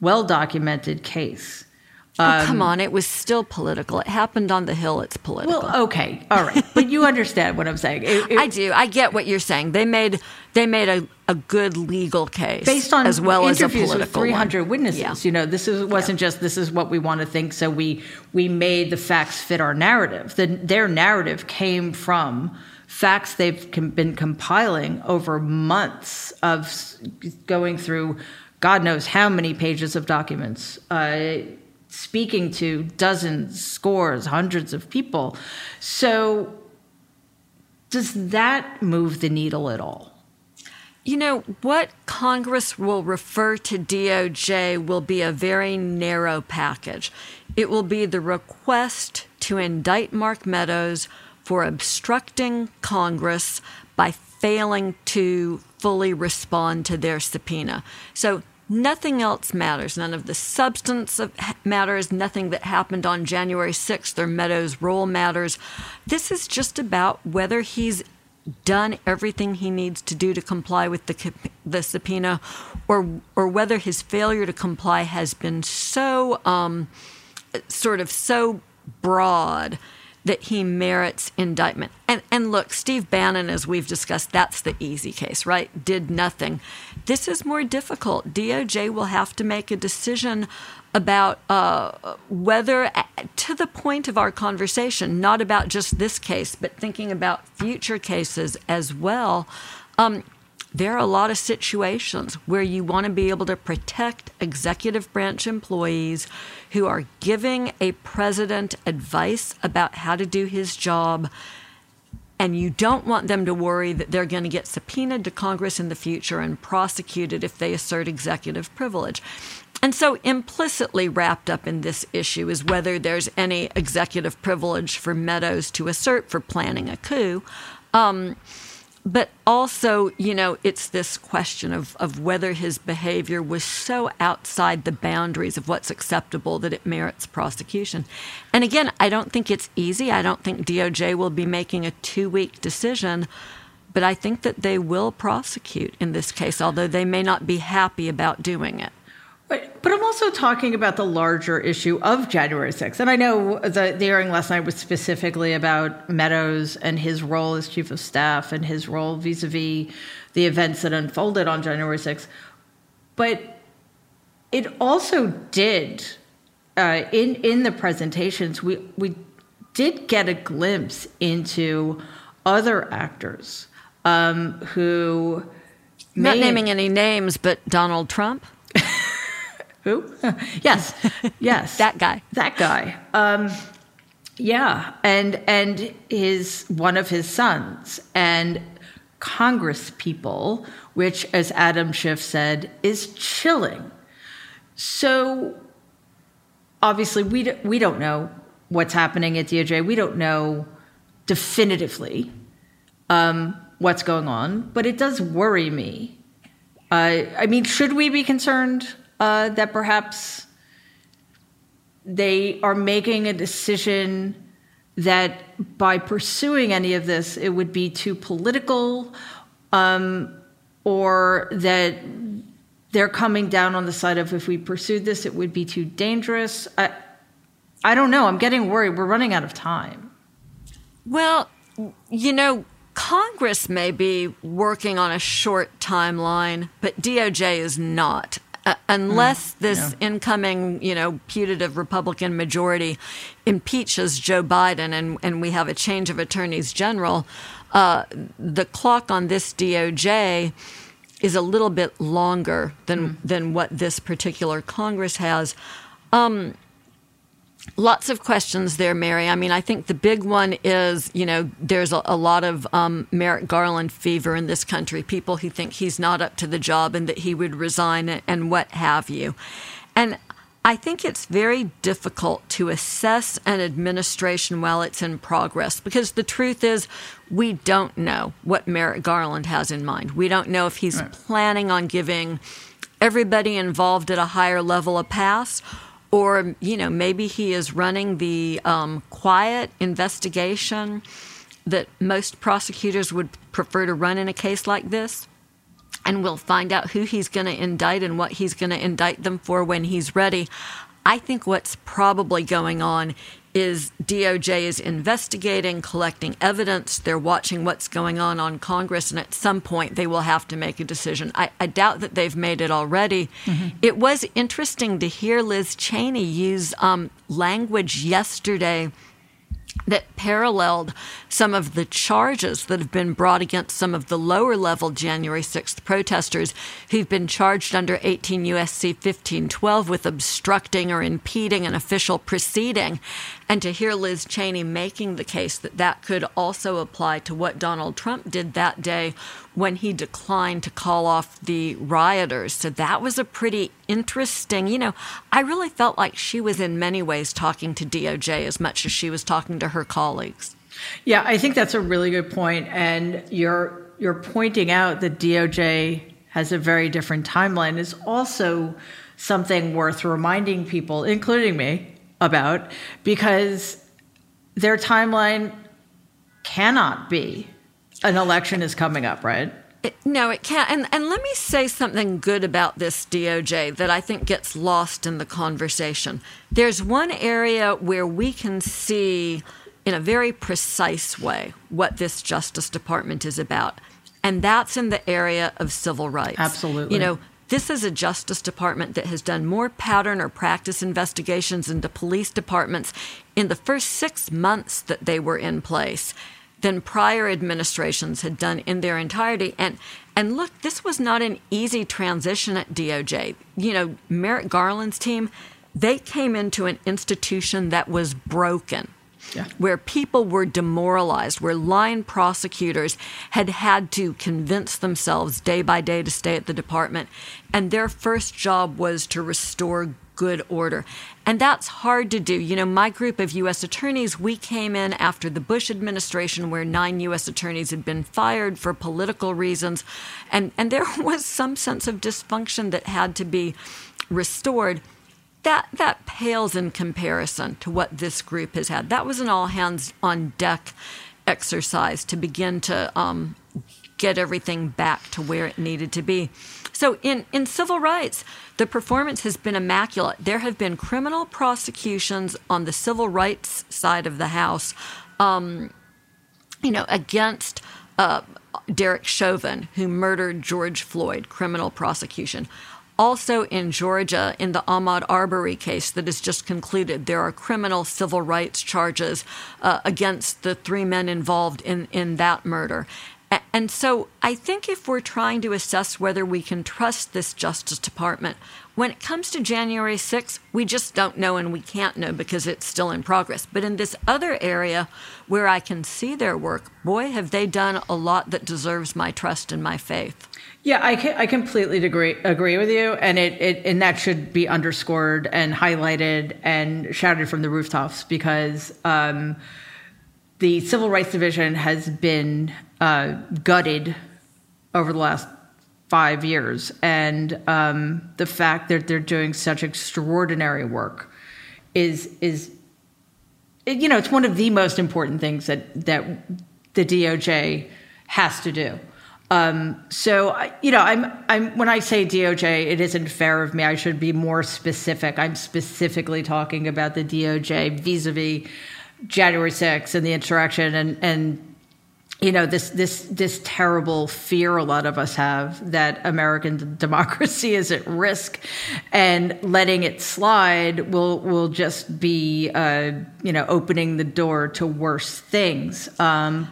well documented case. Um, oh, come on, it was still political. It happened on the Hill. It's political. Well, okay, all right, but you understand what I'm saying. It, it, I do. I get what you're saying. They made they made a, a good legal case based on as well as a political with 300 one. witnesses. Yeah. You know, this is, wasn't yeah. just this is what we want to think. So we we made the facts fit our narrative. The, their narrative came from facts they've been compiling over months of going through God knows how many pages of documents, uh, speaking to dozens, scores, hundreds of people. So, does that move the needle at all? You know, what Congress will refer to DOJ will be a very narrow package. It will be the request to indict Mark Meadows for obstructing Congress by failing to fully respond to their subpoena. So nothing else matters. None of the substance of matters. Nothing that happened on January 6th or Meadows' role matters. This is just about whether he's done everything he needs to do to comply with the the subpoena, or or whether his failure to comply has been so um, sort of so broad that he merits indictment. And and look, Steve Bannon, as we've discussed, that's the easy case, right? Did nothing. This is more difficult. DOJ will have to make a decision about uh, whether, to the point of our conversation, not about just this case, but thinking about future cases as well. Um, there are a lot of situations where you want to be able to protect executive branch employees who are giving a president advice about how to do his job. And you don't want them to worry that they're going to get subpoenaed to Congress in the future and prosecuted if they assert executive privilege. And so, implicitly wrapped up in this issue is whether there's any executive privilege for Meadows to assert for planning a coup. Um, but also, you know, it's this question of, of whether his behavior was so outside the boundaries of what's acceptable that it merits prosecution. And again, I don't think it's easy. I don't think DOJ will be making a two week decision, but I think that they will prosecute in this case, although they may not be happy about doing it. But, but I'm also talking about the larger issue of January 6th. And I know the, the hearing last night was specifically about Meadows and his role as chief of staff and his role vis a vis the events that unfolded on January 6th. But it also did, uh, in, in the presentations, we, we did get a glimpse into other actors um, who. Not naming any names, but Donald Trump? Who? yes, yes, that guy. That guy. Um, yeah, and and his one of his sons and Congress people, which, as Adam Schiff said, is chilling. So obviously, we d- we don't know what's happening at DOJ. We don't know definitively um, what's going on, but it does worry me. Uh, I mean, should we be concerned? Uh, that perhaps they are making a decision that by pursuing any of this, it would be too political, um, or that they're coming down on the side of if we pursued this, it would be too dangerous. I, I don't know. I'm getting worried. We're running out of time. Well, you know, Congress may be working on a short timeline, but DOJ is not. Uh, unless mm, this yeah. incoming, you know, putative Republican majority impeaches Joe Biden and, and we have a change of attorneys general, uh, the clock on this DOJ is a little bit longer than mm. than what this particular Congress has. Um, Lots of questions there, Mary. I mean, I think the big one is, you know, there's a, a lot of um, Merrick Garland fever in this country. People who think he's not up to the job and that he would resign and what have you. And I think it's very difficult to assess an administration while it's in progress because the truth is, we don't know what Merrick Garland has in mind. We don't know if he's right. planning on giving everybody involved at a higher level a pass or you know maybe he is running the um, quiet investigation that most prosecutors would prefer to run in a case like this and we'll find out who he's going to indict and what he's going to indict them for when he's ready. I think what's probably going on is DOJ is investigating, collecting evidence. They're watching what's going on on Congress, and at some point they will have to make a decision. I, I doubt that they've made it already. Mm-hmm. It was interesting to hear Liz Cheney use um, language yesterday that paralleled some of the charges that have been brought against some of the lower level January 6th protesters who've been charged under 18 USC 1512 with obstructing or impeding an official proceeding. And to hear Liz Cheney making the case that that could also apply to what Donald Trump did that day when he declined to call off the rioters. So that was a pretty interesting, you know, I really felt like she was in many ways talking to DOJ as much as she was talking to her colleagues. Yeah, I think that's a really good point and you're you're pointing out that DOJ has a very different timeline is also something worth reminding people, including me, about because their timeline cannot be an election is coming up, right? It, no, it can't. And, and let me say something good about this DOJ that I think gets lost in the conversation. There's one area where we can see in a very precise way what this Justice Department is about, and that's in the area of civil rights. Absolutely. You know, this is a Justice Department that has done more pattern or practice investigations into police departments in the first six months that they were in place than prior administrations had done in their entirety. And and look, this was not an easy transition at DOJ. You know, Merrick Garland's team, they came into an institution that was broken. Yeah. Where people were demoralized, where line prosecutors had had to convince themselves day by day to stay at the department. And their first job was to restore good order. And that's hard to do. You know, my group of U.S. attorneys, we came in after the Bush administration where nine U.S. attorneys had been fired for political reasons. And, and there was some sense of dysfunction that had to be restored. That, that pales in comparison to what this group has had. That was an all hands on deck exercise to begin to um, get everything back to where it needed to be. So, in, in civil rights, the performance has been immaculate. There have been criminal prosecutions on the civil rights side of the House, um, you know, against uh, Derek Chauvin, who murdered George Floyd, criminal prosecution. Also in Georgia, in the Ahmaud Arbery case that has just concluded, there are criminal civil rights charges uh, against the three men involved in, in that murder. And so I think if we're trying to assess whether we can trust this Justice Department, when it comes to January 6th, we just don't know and we can't know because it's still in progress. But in this other area where I can see their work, boy, have they done a lot that deserves my trust and my faith. Yeah, I, can, I completely agree agree with you, and it, it and that should be underscored and highlighted and shouted from the rooftops because um, the Civil Rights Division has been uh, gutted over the last five years, and um, the fact that they're doing such extraordinary work is is you know it's one of the most important things that that the DOJ has to do. Um, so you know, I'm I'm when I say DOJ, it isn't fair of me. I should be more specific. I'm specifically talking about the DOJ vis-a-vis January 6th and the insurrection and and you know this this this terrible fear a lot of us have that American democracy is at risk, and letting it slide will will just be uh, you know opening the door to worse things. Um,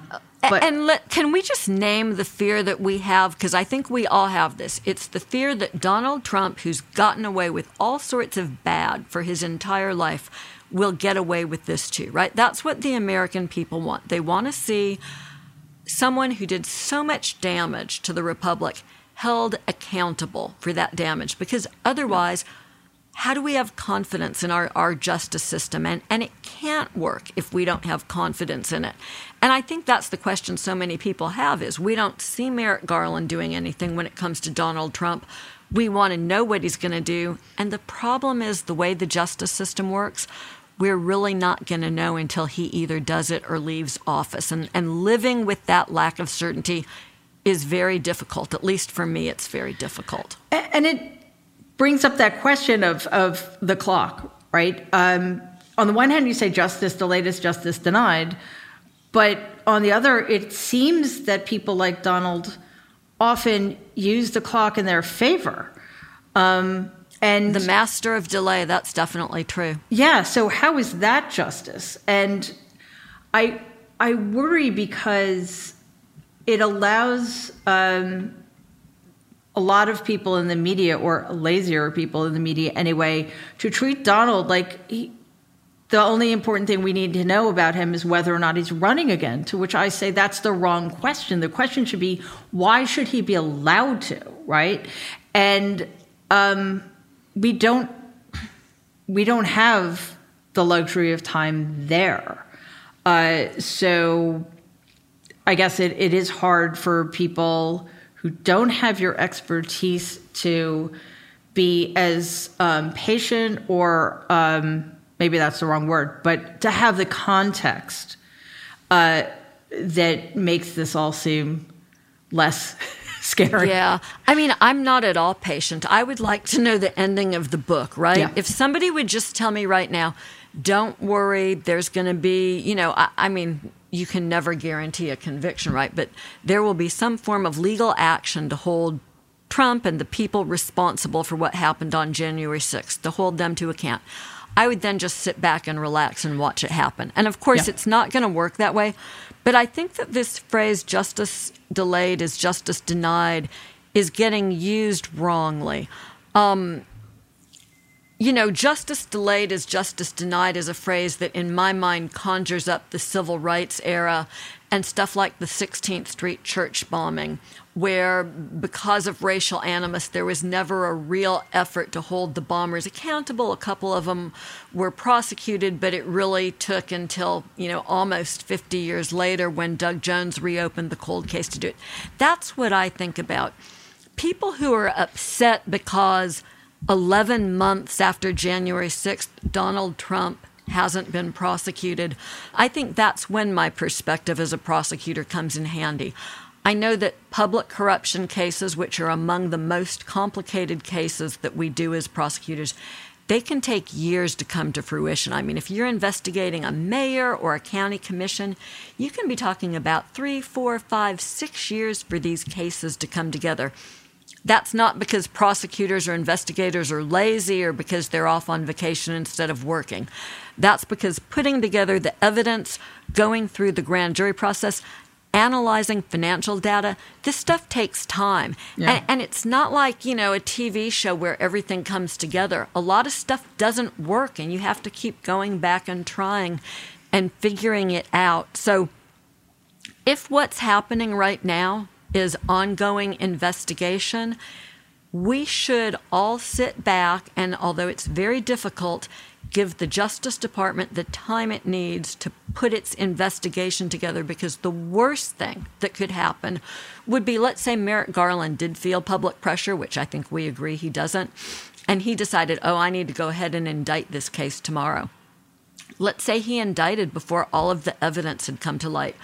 but, and let, can we just name the fear that we have? Because I think we all have this. It's the fear that Donald Trump, who's gotten away with all sorts of bad for his entire life, will get away with this too, right? That's what the American people want. They want to see someone who did so much damage to the Republic held accountable for that damage because otherwise, how do we have confidence in our, our justice system? And, and it can't work if we don't have confidence in it. And I think that's the question so many people have is we don't see Merrick Garland doing anything when it comes to Donald Trump. We want to know what he's going to do. And the problem is the way the justice system works we're really not going to know until he either does it or leaves office. And, and living with that lack of certainty is very difficult. At least for me, it's very difficult. And it brings up that question of, of the clock, right? Um, on the one hand, you say justice delayed is justice denied. But on the other, it seems that people like Donald often use the clock in their favor. Um, and the master of delay, that's definitely true. Yeah, so how is that justice? And I I worry because it allows um, a lot of people in the media, or lazier people in the media anyway, to treat Donald like he, the only important thing we need to know about him is whether or not he's running again. To which I say that's the wrong question. The question should be why should he be allowed to, right? And um, we don't we don't have the luxury of time there. Uh, so I guess it, it is hard for people who don't have your expertise to be as um, patient or um, maybe that's the wrong word, but to have the context uh, that makes this all seem less scary. Yeah. I mean, I'm not at all patient. I would like to know the ending of the book, right? Yeah. If somebody would just tell me right now, don't worry, there's going to be, you know, I, I mean, you can never guarantee a conviction, right? But there will be some form of legal action to hold Trump and the people responsible for what happened on January 6th, to hold them to account. I would then just sit back and relax and watch it happen. And of course, Yeah. it's not going to work that way. But I think that this phrase, justice delayed is justice denied, is getting used wrongly. Um, you know, justice delayed is justice denied is a phrase that, in my mind, conjures up the civil rights era and stuff like the 16th Street church bombing, where because of racial animus, there was never a real effort to hold the bombers accountable. A couple of them were prosecuted, but it really took until, you know, almost 50 years later when Doug Jones reopened the cold case to do it. That's what I think about. People who are upset because 11 months after January 6th, Donald Trump hasn't been prosecuted. I think that's when my perspective as a prosecutor comes in handy. I know that public corruption cases, which are among the most complicated cases that we do as prosecutors, they can take years to come to fruition. I mean, if you're investigating a mayor or a county commission, you can be talking about three, four, five, six years for these cases to come together. That's not because prosecutors or investigators are lazy or because they're off on vacation instead of working. That's because putting together the evidence, going through the grand jury process, analyzing financial data, this stuff takes time. Yeah. And, and it's not like, you know, a TV show where everything comes together. A lot of stuff doesn't work, and you have to keep going back and trying and figuring it out. So, if what's happening right now is ongoing investigation, we should all sit back and, although it's very difficult, give the Justice Department the time it needs to put its investigation together because the worst thing that could happen would be let's say Merrick Garland did feel public pressure, which I think we agree he doesn't, and he decided, oh, I need to go ahead and indict this case tomorrow. Let's say he indicted before all of the evidence had come to light.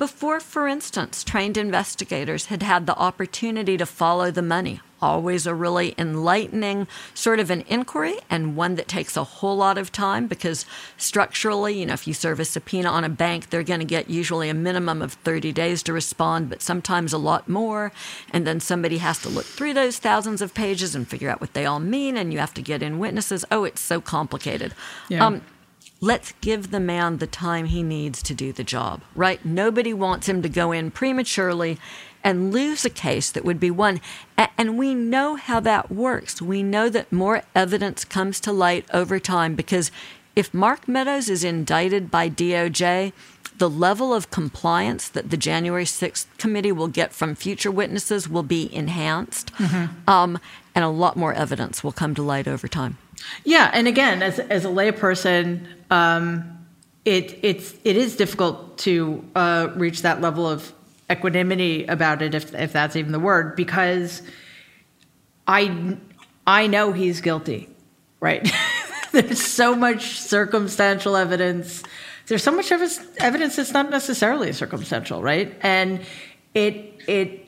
Before, for instance, trained investigators had had the opportunity to follow the money. Always a really enlightening sort of an inquiry and one that takes a whole lot of time because structurally, you know, if you serve a subpoena on a bank, they're going to get usually a minimum of 30 days to respond, but sometimes a lot more. And then somebody has to look through those thousands of pages and figure out what they all mean, and you have to get in witnesses. Oh, it's so complicated. Yeah. Um, let's give the man the time he needs to do the job, right? Nobody wants him to go in prematurely and lose a case that would be won. And we know how that works. We know that more evidence comes to light over time because if Mark Meadows is indicted by DOJ, the level of compliance that the January 6th committee will get from future witnesses will be enhanced. Um, and a lot more evidence will come to light over time. Yeah, and again, as as a layperson, um, it it's it is difficult to uh, reach that level of equanimity about it, if if that's even the word, because I I know he's guilty, right? There's so much circumstantial evidence. There's so much evidence that's not necessarily circumstantial, right? And it it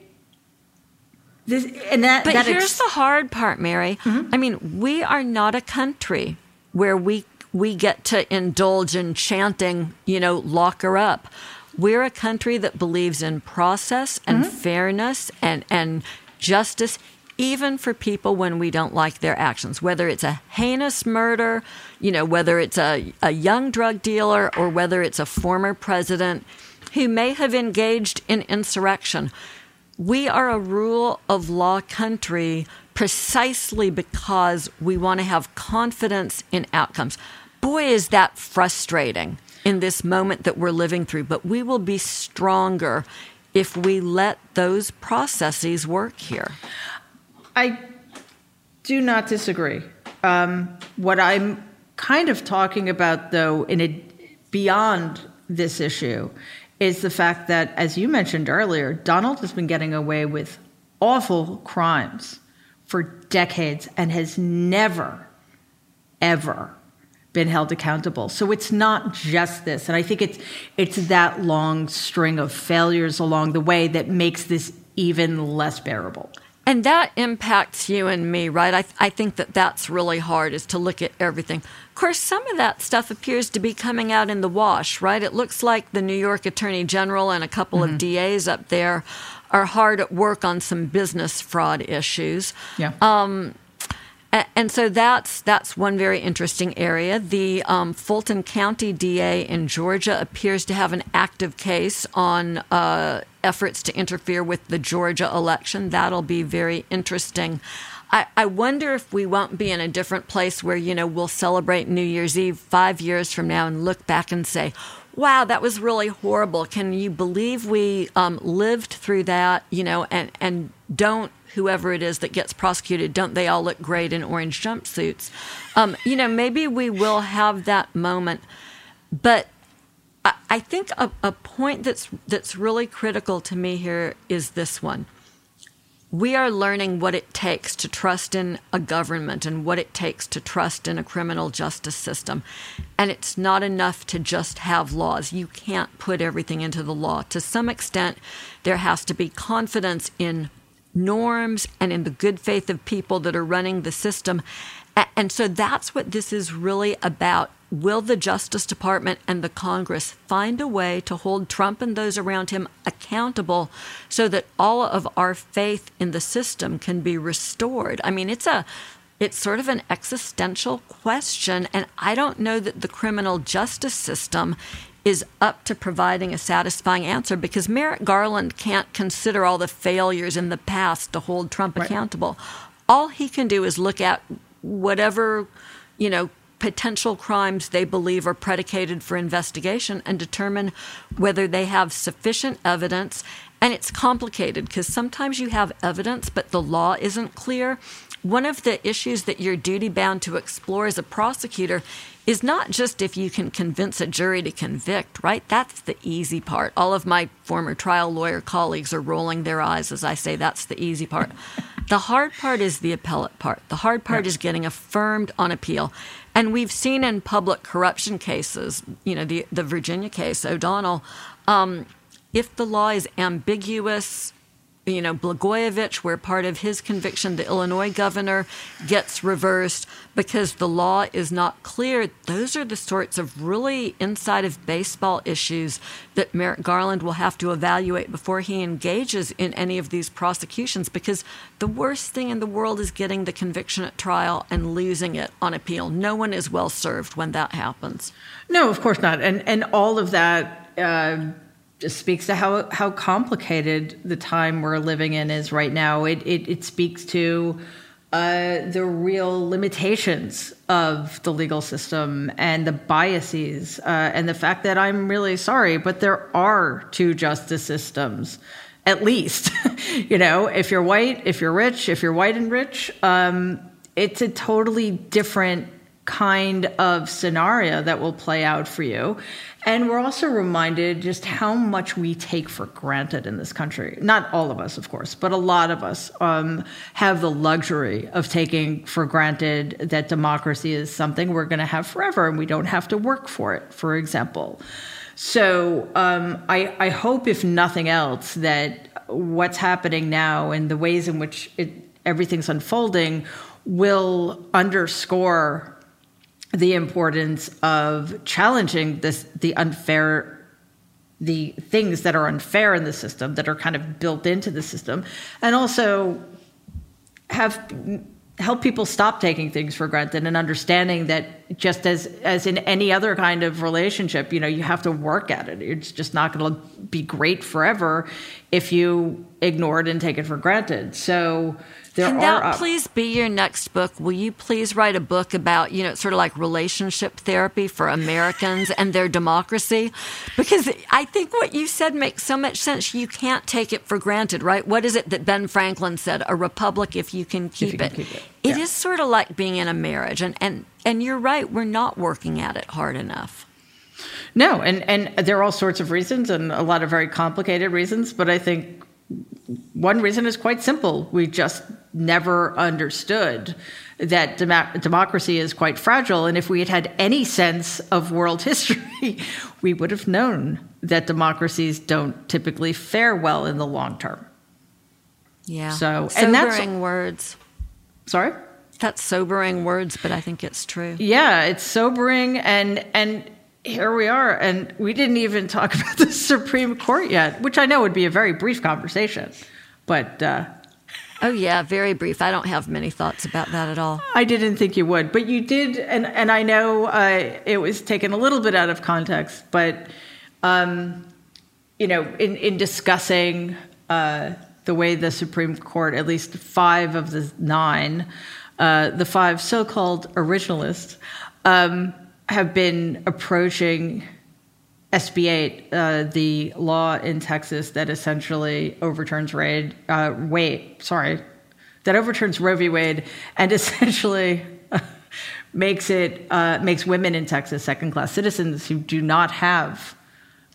this and that But that here's ex- the hard part, Mary. Mm-hmm. I mean, we are not a country where we we get to indulge in chanting, you know, lock her up. We're a country that believes in process and mm-hmm. fairness and, and justice, even for people when we don't like their actions, whether it's a heinous murder, you know, whether it's a, a young drug dealer or whether it's a former president who may have engaged in insurrection. We are a rule of law country precisely because we want to have confidence in outcomes. Boy, is that frustrating in this moment that we're living through, but we will be stronger if we let those processes work here. I do not disagree. Um, what I'm kind of talking about, though, in a, beyond this issue, is the fact that, as you mentioned earlier, Donald has been getting away with awful crimes for decades and has never, ever been held accountable. So it's not just this. And I think it's it's that long string of failures along the way that makes this even less bearable. And that impacts you and me, right? I, I think that that's really hard is to look at everything. Of course, some of that stuff appears to be coming out in the wash, right? It looks like the New York Attorney General and a couple mm-hmm. of DAs up there are hard at work on some business fraud issues. Yeah. Um, and so that's that's one very interesting area. The um, Fulton County DA in Georgia appears to have an active case on uh, efforts to interfere with the Georgia election. That'll be very interesting. I, I wonder if we won't be in a different place where you know we'll celebrate New Year's Eve five years from now and look back and say, wow, that was really horrible. Can you believe we um, lived through that? You know, and and don't whoever it is that gets prosecuted, don't they all look great in orange jumpsuits? Um, you know, maybe we will have that moment, but I, I think a, a point that's that's really critical to me here is this one we are learning what it takes to trust in a government and what it takes to trust in a criminal justice system. And it's not enough to just have laws. You can't put everything into the law. To some extent, there has to be confidence in norms and in the good faith of people that are running the system. And so that's what this is really about will the Justice Department and the Congress find a way to hold Trump and those around him accountable so that all of our faith in the system can be restored? I mean, it's a it's sort of an existential question and I don't know that the criminal justice system is up to providing a satisfying answer because Merrick Garland can't consider all the failures in the past to hold Trump right. accountable. All he can do is look at whatever, you know, potential crimes they believe are predicated for investigation and determine whether they have sufficient evidence. And it's complicated because sometimes you have evidence, but the law isn't clear. One of the issues that you're duty bound to explore as a prosecutor is not just if you can convince a jury to convict, right? That's the easy part. All of my former trial lawyer colleagues are rolling their eyes as I say that's the easy part. the hard part is the appellate part. The hard part is getting affirmed on appeal. And we've seen in public corruption cases, you know, the, the Virginia case, McDonnell, um, if the law is ambiguous, you know, Blagojevich, where part of his conviction, the Illinois governor, gets reversed because the law is not clear. Those are the sorts of really inside of baseball issues that Merrick Garland will have to evaluate before he engages in any of these prosecutions because the worst thing in the world is getting the conviction at trial and losing it on appeal. No one is well served when that happens. No, of course not. And, and all of that. Uh just speaks to how how complicated the time we're living in is right now. It it, it speaks to uh, the real limitations of the legal system and the biases uh, and the fact that I'm really sorry, but there are two justice systems, at least. you know, if you're white, if you're rich, if you're white and rich, um, it's a totally different kind of scenario that will play out for you. And we're also reminded just how much we take for granted in this country. Not all of us, of course, but a lot of us um, have the luxury of taking for granted that democracy is something we're going to have forever and we don't have to work for it, for example. So um, I, I hope, if nothing else, that what's happening now and the ways in which it, everything's unfolding will underscore the importance of challenging this the unfair the things that are unfair in the system that are kind of built into the system and also have help people stop taking things for granted and understanding that just as as in any other kind of relationship you know you have to work at it. It's just not going to be great forever if you ignore it and take it for granted. So there Can that please be your next book? Will you please write a book about, you know, sort of like relationship therapy for Americans and their democracy? Because I think what you said makes so much sense. You can't take it for granted, right? What is it that Ben Franklin said? A republic if you can keep, you it. Can keep it. It yeah. is sort of like being in a marriage. And, and, and you're right, we're not working at it hard enough. No, and, and there are all sorts of reasons and a lot of very complicated reasons, but I think one reason is quite simple. We just never understood that dem- democracy is quite fragile. And if we had had any sense of world history, we would have known that democracies don't typically fare well in the long term. Yeah. So, sobering and that's words. sorry. That's sobering words, but I think it's true. Yeah, it's sobering, and and here we are, and we didn't even talk about the Supreme Court yet, which I know would be a very brief conversation, but. Uh, Oh yeah, very brief. I don't have many thoughts about that at all. I didn't think you would, but you did, and and I know uh, it was taken a little bit out of context, but um, you know, in in discussing uh, the way the Supreme Court, at least five of the nine, uh, the five so-called originalists, um, have been approaching SB 8, uh, the law in Texas that essentially overturns uh, sorry, that overturns Roe v. Wade and essentially makes it uh, makes women in Texas second class citizens who do not have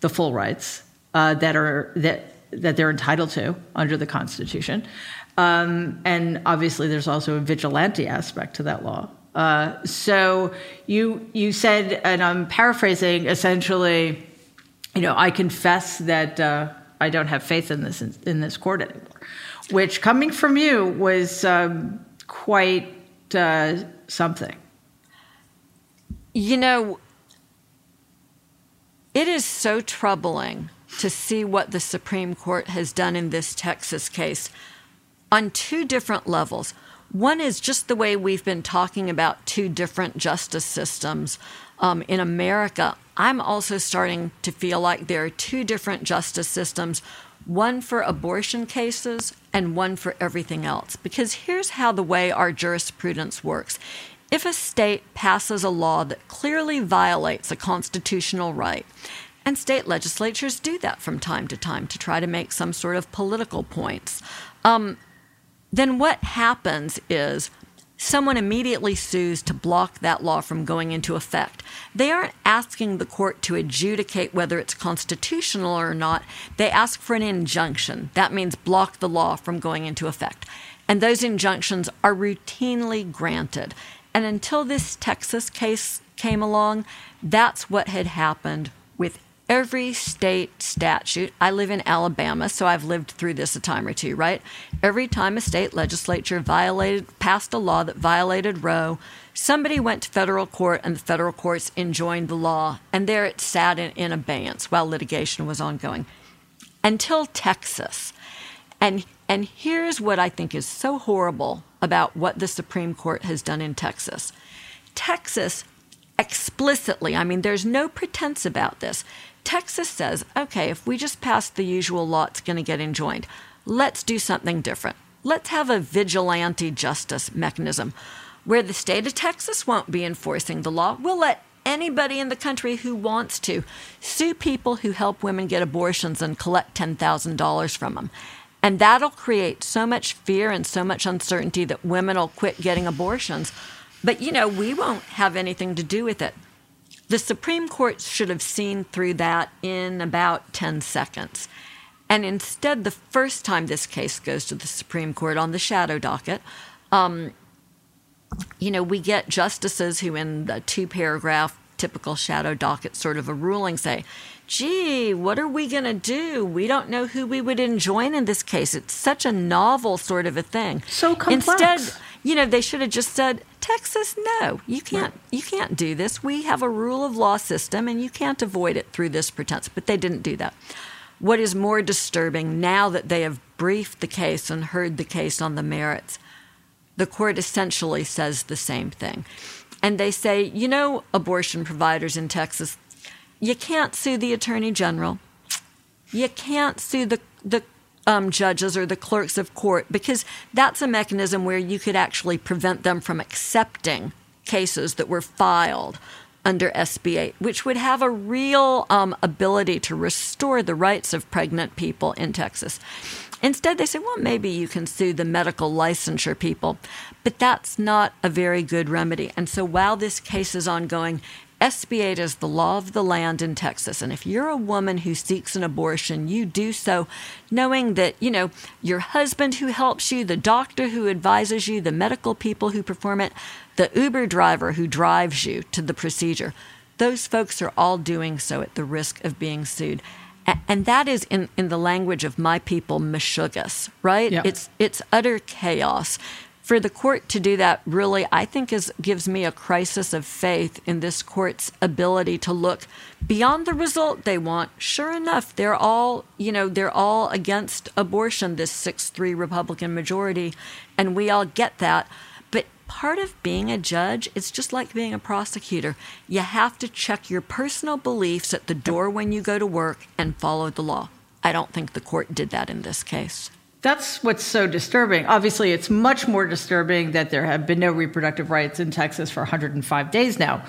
the full rights uh, that are that that they're entitled to under the Constitution. Um, and obviously, there's also a vigilante aspect to that law. Uh, so you you said, and I'm paraphrasing, essentially, you know, I confess that uh, I don't have faith in this in this court anymore, which coming from you was um, quite uh, something. You know, it is so troubling to see what the Supreme Court has done in this Texas case on two different levels. One is just the way we've been talking about two different justice systems um, in America. I'm also starting to feel like there are two different justice systems one for abortion cases and one for everything else. Because here's how the way our jurisprudence works if a state passes a law that clearly violates a constitutional right, and state legislatures do that from time to time to try to make some sort of political points. Um, then what happens is someone immediately sues to block that law from going into effect. They aren't asking the court to adjudicate whether it's constitutional or not. They ask for an injunction. That means block the law from going into effect. And those injunctions are routinely granted. And until this Texas case came along, that's what had happened every state statute. I live in Alabama, so I've lived through this a time or two, right? Every time a state legislature violated, passed a law that violated Roe, somebody went to federal court and the federal courts enjoined the law, and there it sat in, in abeyance while litigation was ongoing. Until Texas. And, and here's what I think is so horrible about what the Supreme Court has done in Texas. Texas explicitly, I mean, there's no pretense about this. Texas says, okay, if we just pass the usual law, it's going to get enjoined. Let's do something different. Let's have a vigilante justice mechanism where the state of Texas won't be enforcing the law. We'll let anybody in the country who wants to sue people who help women get abortions and collect $10,000 from them. And that'll create so much fear and so much uncertainty that women will quit getting abortions. But, you know, we won't have anything to do with it. The Supreme Court should have seen through that in about 10 seconds. And instead, the first time this case goes to the Supreme Court on the shadow docket, um, you know, we get justices who, in the two paragraph typical shadow docket sort of a ruling, say, gee, what are we going to do? We don't know who we would enjoin in this case. It's such a novel sort of a thing. So complex. Instead, you know, they should have just said, Texas, no, you can't, you can't do this. We have a rule of law system, and you can't avoid it through this pretense. But they didn't do that. What is more disturbing now that they have briefed the case and heard the case on the merits, the court essentially says the same thing. And they say, you know, abortion providers in Texas, you can't sue the attorney general. You can't sue the, the um, judges or the clerks of court because that's a mechanism where you could actually prevent them from accepting cases that were filed under SB 8, which would have a real um, ability to restore the rights of pregnant people in Texas. Instead, they say, well, maybe you can sue the medical licensure people, but that's not a very good remedy. And so while this case is ongoing, SB 8 is the law of the land in Texas. And if you're a woman who seeks an abortion, you do so knowing that, you know, your husband who helps you, the doctor who advises you, the medical people who perform it, the Uber driver who drives you to the procedure, those folks are all doing so at the risk of being sued. And that is in, in the language of my people, meshuggah, right? Yeah. It's it's utter chaos for the court to do that really i think is gives me a crisis of faith in this court's ability to look beyond the result they want. Sure enough they're all you know they're all against abortion this 6-3 republican majority and we all get that. But part of being a judge it's just like being a prosecutor. You have to check your personal beliefs at the door when you go to work and follow the law. I don't think the court did that in this case that's what's so disturbing. Obviously, it's much more disturbing that there have been no reproductive rights in Texas for 105 days now.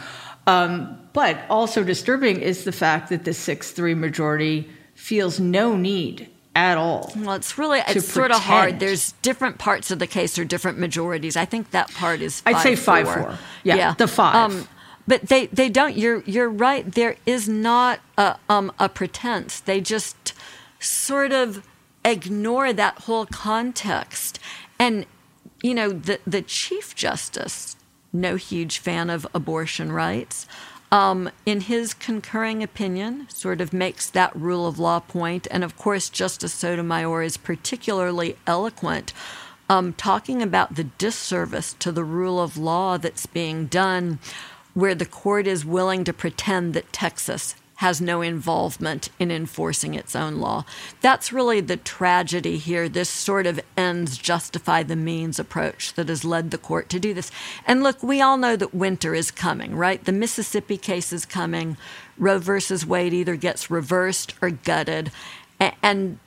Um, but also disturbing is the fact that the 6 3 majority feels no need at all. Well, it's really it's sort of hard. There's different parts of the case or different majorities. I think that part is. i I'd say five four. four. Yeah, yeah. the five. Um, but they, they don't. You're you're right. There is not a um, a pretense. They just sort of ignore that whole context. And, you know, the, the Chief Justice, no huge fan of abortion rights, um, in his concurring opinion, sort of makes that rule of law point. And of course, Justice Sotomayor is particularly eloquent, um, talking about the disservice to the rule of law that's being done, where the court is willing to pretend that Texas has no involvement in enforcing its own law. That's really the tragedy here. This sort of ends justify the means approach that has led the court to do this. And look, we all know that winter is coming, right? The Mississippi case is coming. Roe versus Wade either gets reversed or gutted. And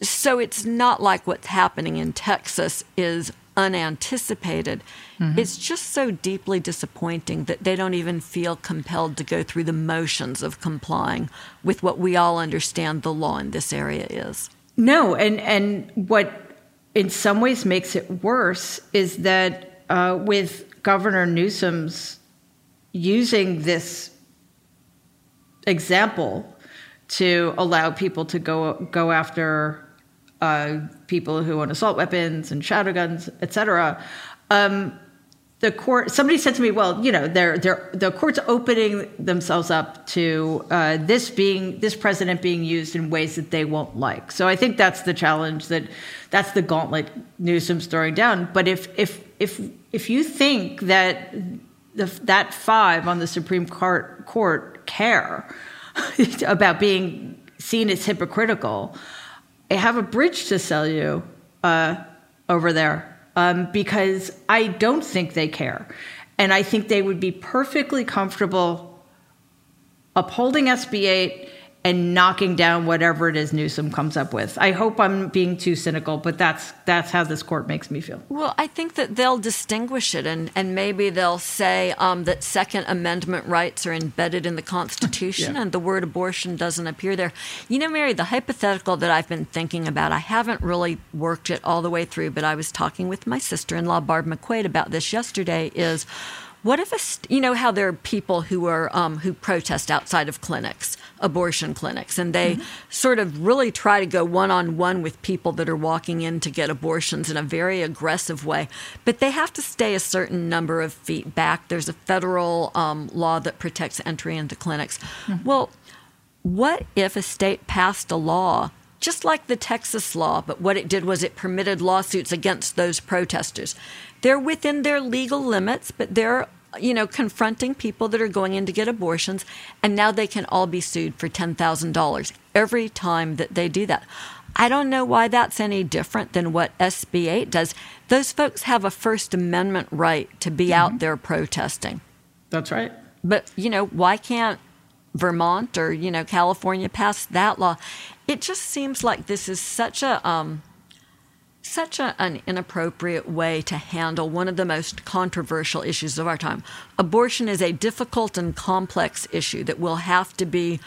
so it's not like what's happening in Texas is unanticipated. Mm-hmm. It's just so deeply disappointing that they don't even feel compelled to go through the motions of complying with what we all understand the law in this area is. No, and and what in some ways makes it worse is that uh, with Governor Newsom's using this example to allow people to go go after uh, people who own assault weapons and shadow guns, etc. Um, the court somebody said to me well you know they're, they're the court's opening themselves up to uh, this being this president being used in ways that they won't like so i think that's the challenge that that's the gauntlet newsom's throwing down but if if if if you think that the, that five on the supreme court court care about being seen as hypocritical I have a bridge to sell you uh, over there um, because I don't think they care. And I think they would be perfectly comfortable upholding SB 8 and knocking down whatever it is Newsom comes up with. I hope I'm being too cynical, but that's that's how this court makes me feel. Well, I think that they'll distinguish it, and, and maybe they'll say um, that Second Amendment rights are embedded in the Constitution, yeah. and the word abortion doesn't appear there. You know, Mary, the hypothetical that I've been thinking about, I haven't really worked it all the way through, but I was talking with my sister-in-law Barb McQuade about this yesterday. Is what if a you know how there are people who are um, who protest outside of clinics, abortion clinics, and they mm-hmm. sort of really try to go one on one with people that are walking in to get abortions in a very aggressive way, but they have to stay a certain number of feet back. There's a federal um, law that protects entry into clinics. Mm-hmm. Well, what if a state passed a law just like the Texas law, but what it did was it permitted lawsuits against those protesters. They're within their legal limits, but they're you know, confronting people that are going in to get abortions, and now they can all be sued for $10,000 every time that they do that. I don't know why that's any different than what SB 8 does. Those folks have a First Amendment right to be mm-hmm. out there protesting. That's right. But, you know, why can't Vermont or, you know, California pass that law? It just seems like this is such a um, such a, an inappropriate way to handle one of the most controversial issues of our time. Abortion is a difficult and complex issue that will have to be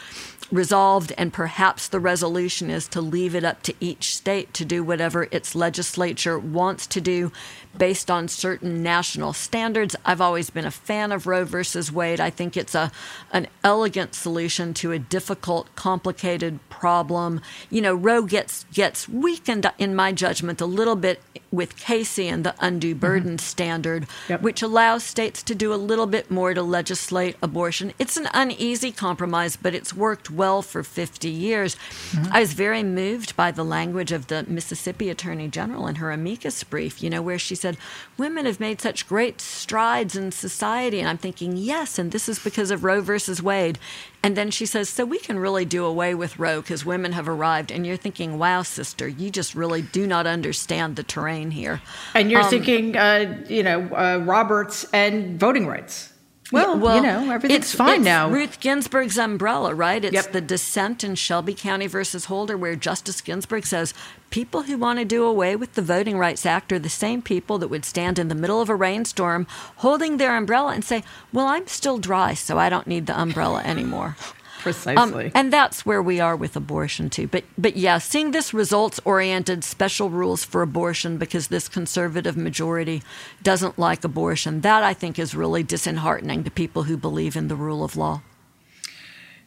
resolved, and perhaps the resolution is to leave it up to each state to do whatever its legislature wants to do based on certain national standards. I've always been a fan of Roe versus Wade. I think it's a an elegant solution to a difficult, complicated problem. You know, Roe gets gets weakened in my judgment a little bit with Casey and the undue mm-hmm. burden mm-hmm. standard, yep. which allows states to do a little bit more to legislate abortion. It's an uneasy compromise, but it's worked well for 50 years. Mm-hmm. I was very moved by the language of the Mississippi Attorney General in her amicus brief, you know, where she said, Women have made such great strides in society. And I'm thinking, yes, and this is because of Roe versus Wade. And then she says, So we can really do away with Roe because women have arrived. And you're thinking, Wow, sister, you just really do not understand the terrain here. And you're um, thinking, uh, you know, uh, Roberts and voting rights. Well, well, you know, everything's it's, fine it's now. Ruth Ginsburg's umbrella, right? It's yep. the dissent in Shelby County versus Holder, where Justice Ginsburg says people who want to do away with the Voting Rights Act are the same people that would stand in the middle of a rainstorm holding their umbrella and say, Well, I'm still dry, so I don't need the umbrella anymore. Precisely. Um, and that's where we are with abortion too. But but yeah, seeing this results oriented special rules for abortion because this conservative majority doesn't like abortion, that I think is really disheartening to people who believe in the rule of law.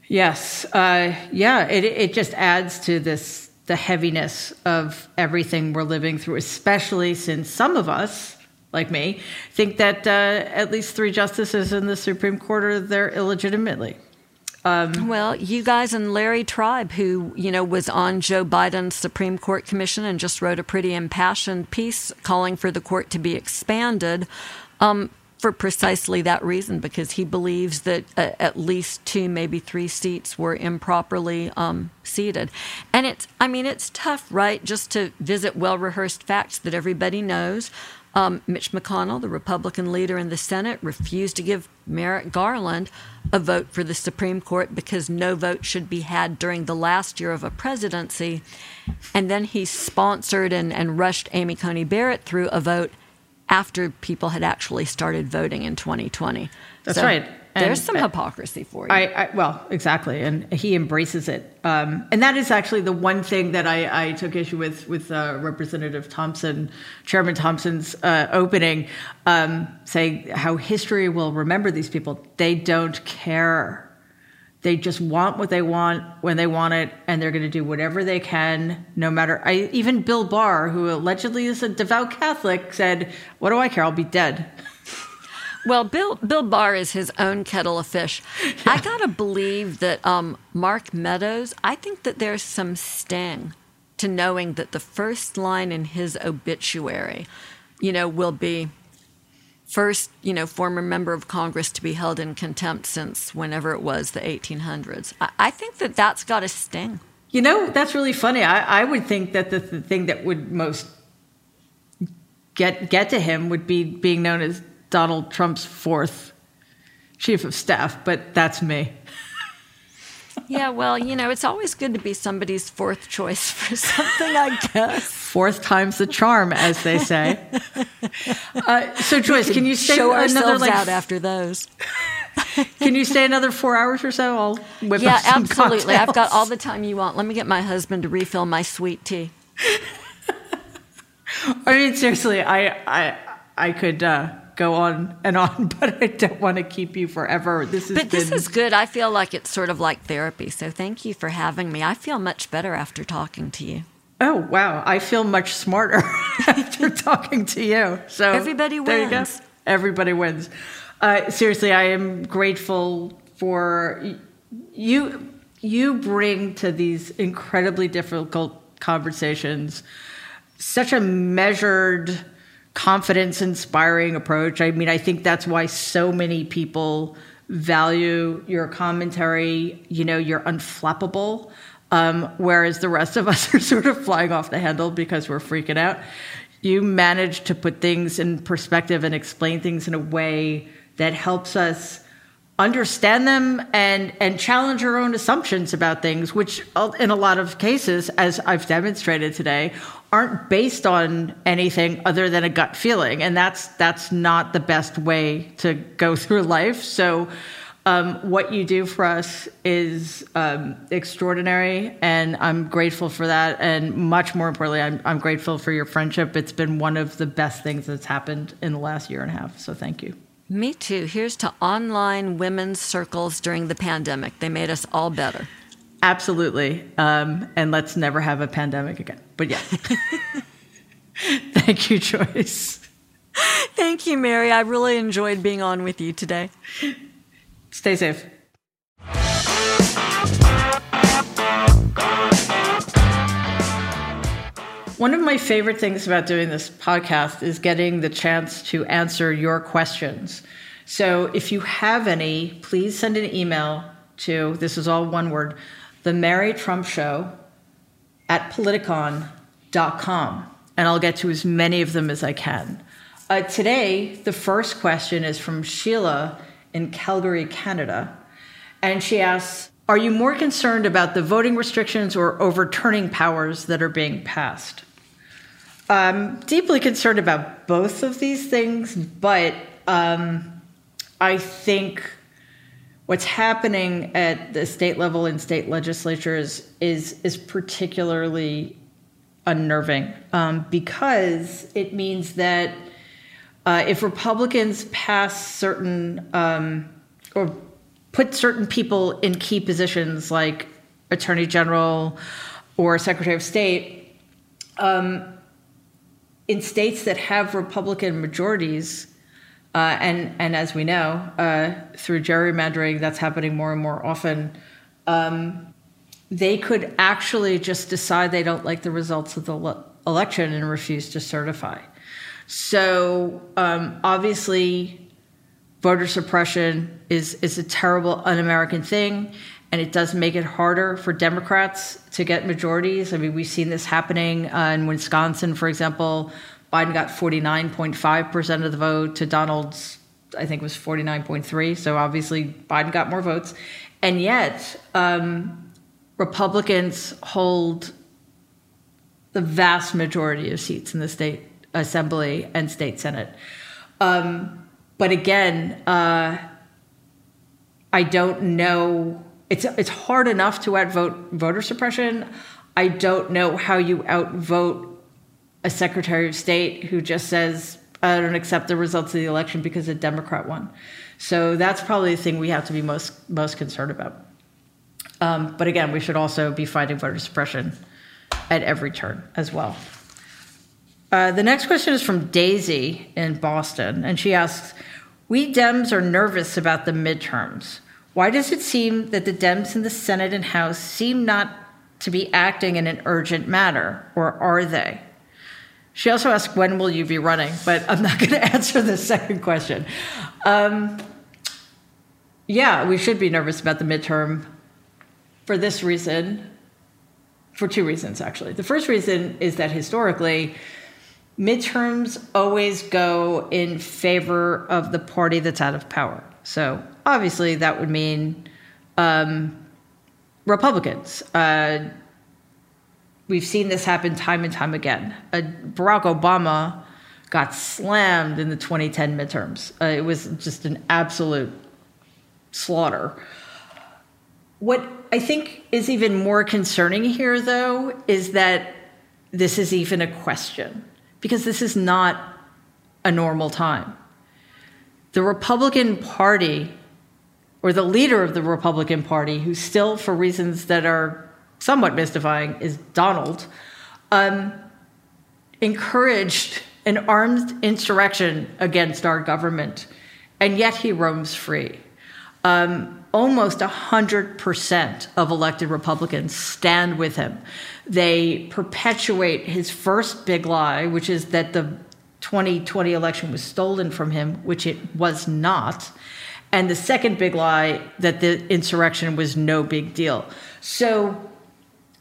Yes. Uh, yeah, it it just adds to this the heaviness of everything we're living through, especially since some of us like me, think that uh, at least three justices in the Supreme Court are there illegitimately. Um, well, you guys and Larry Tribe, who you know was on Joe Biden's Supreme Court commission and just wrote a pretty impassioned piece calling for the court to be expanded. Um, for precisely that reason, because he believes that uh, at least two, maybe three seats were improperly um, seated. And it's, I mean, it's tough, right? Just to visit well rehearsed facts that everybody knows. Um, Mitch McConnell, the Republican leader in the Senate, refused to give Merrick Garland a vote for the Supreme Court because no vote should be had during the last year of a presidency. And then he sponsored and, and rushed Amy Coney Barrett through a vote after people had actually started voting in 2020. That's so right. And there's some hypocrisy for you. I, I, well, exactly, and he embraces it, um, and that is actually the one thing that I, I took issue with with uh, Representative Thompson, Chairman Thompson's uh, opening, um, saying how history will remember these people. They don't care. They just want what they want when they want it, and they're going to do whatever they can, no matter. I, even Bill Barr, who allegedly is a devout Catholic, said, "What do I care? I'll be dead." Well, Bill Bill Barr is his own kettle of fish. Yeah. I gotta believe that um, Mark Meadows. I think that there's some sting to knowing that the first line in his obituary, you know, will be first, you know, former member of Congress to be held in contempt since whenever it was, the 1800s. I, I think that that's got a sting. You know, that's really funny. I, I would think that the, the thing that would most get get to him would be being known as Donald Trump's fourth chief of staff, but that's me. yeah, well, you know, it's always good to be somebody's fourth choice for something, I guess. Fourth time's the charm, as they say. Uh, so, Joyce, can you stay show another ourselves like, out after those? can you stay another four hours or so? I'll whip yeah, absolutely. Cocktails. I've got all the time you want. Let me get my husband to refill my sweet tea. I mean, seriously, I I I could. Uh, go on and on, but I don't want to keep you forever. This is But this is good. I feel like it's sort of like therapy. So thank you for having me. I feel much better after talking to you. Oh wow, I feel much smarter after talking to you. So everybody wins. There you go. Everybody wins. Uh, seriously, I am grateful for you. You bring to these incredibly difficult conversations such a measured confidence inspiring approach. I mean, I think that's why so many people value your commentary. You know, you're unflappable, um, whereas the rest of us are sort of flying off the handle because we're freaking out. You manage to put things in perspective and explain things in a way that helps us understand them and and challenge our own assumptions about things which in a lot of cases as I've demonstrated today aren't based on anything other than a gut feeling, and that's that's not the best way to go through life. So. Um, what you do for us is um, extraordinary, and I'm grateful for that. And much more importantly, I'm, I'm grateful for your friendship. It's been one of the best things that's happened in the last year and a half. So thank you. Me too. Here's to online women's circles during the pandemic. They made us all better. Absolutely. Um, and let's never have a pandemic again. But yeah. Thank you, Joyce. Thank you, Mary. I really enjoyed being on with you today. Stay safe. One of my favorite things about doing this podcast is getting the chance to answer your questions. So if you have any, please send an email to this is all one word the Mary Trump Show at politicon.com, and I'll get to as many of them as I can. Uh, today, the first question is from Sheila in Calgary, Canada. And she asks Are you more concerned about the voting restrictions or overturning powers that are being passed? I'm deeply concerned about both of these things, but um, I think what's happening at the state level in state legislatures is is particularly unnerving um, because it means that uh, if Republicans pass certain um, or put certain people in key positions like Attorney General or Secretary of State, um, in states that have Republican majorities, uh, and and as we know uh, through gerrymandering, that's happening more and more often. Um, they could actually just decide they don't like the results of the le- election and refuse to certify. So um, obviously, voter suppression is is a terrible un-American thing, and it does make it harder for Democrats to get majorities. I mean, we've seen this happening uh, in Wisconsin, for example. Biden got 49.5% of the vote to Donald's, I think was 49.3. So obviously Biden got more votes. And yet, um, Republicans hold the vast majority of seats in the state assembly and state senate. Um, but again, uh, I don't know. It's it's hard enough to outvote voter suppression. I don't know how you outvote a Secretary of State who just says, I don't accept the results of the election because a Democrat won. So that's probably the thing we have to be most most concerned about. Um, but again, we should also be fighting voter suppression at every turn as well. Uh, the next question is from Daisy in Boston, and she asks, "We Dems are nervous about the midterms. Why does it seem that the Dems in the Senate and House seem not to be acting in an urgent manner, or are they?" She also asked, when will you be running? But I'm not going to answer the second question. Um, yeah, we should be nervous about the midterm for this reason, for two reasons, actually. The first reason is that historically, midterms always go in favor of the party that's out of power. So obviously, that would mean um, Republicans. Uh, we've seen this happen time and time again. Uh, Barack Obama got slammed in the 2010 midterms. Uh, it was just an absolute slaughter. What I think is even more concerning here, though, is that this is even a question because this is not a normal time. The Republican Party, or the leader of the Republican Party, who still, for reasons that are somewhat mystifying is Donald, um, encouraged an armed insurrection against our government, and yet he roams free. Um, almost 100% of elected Republicans stand with him. They perpetuate his first big lie, which is that the 2020 election was stolen from him, which it was not. And the second big lie, that the insurrection was no big deal. So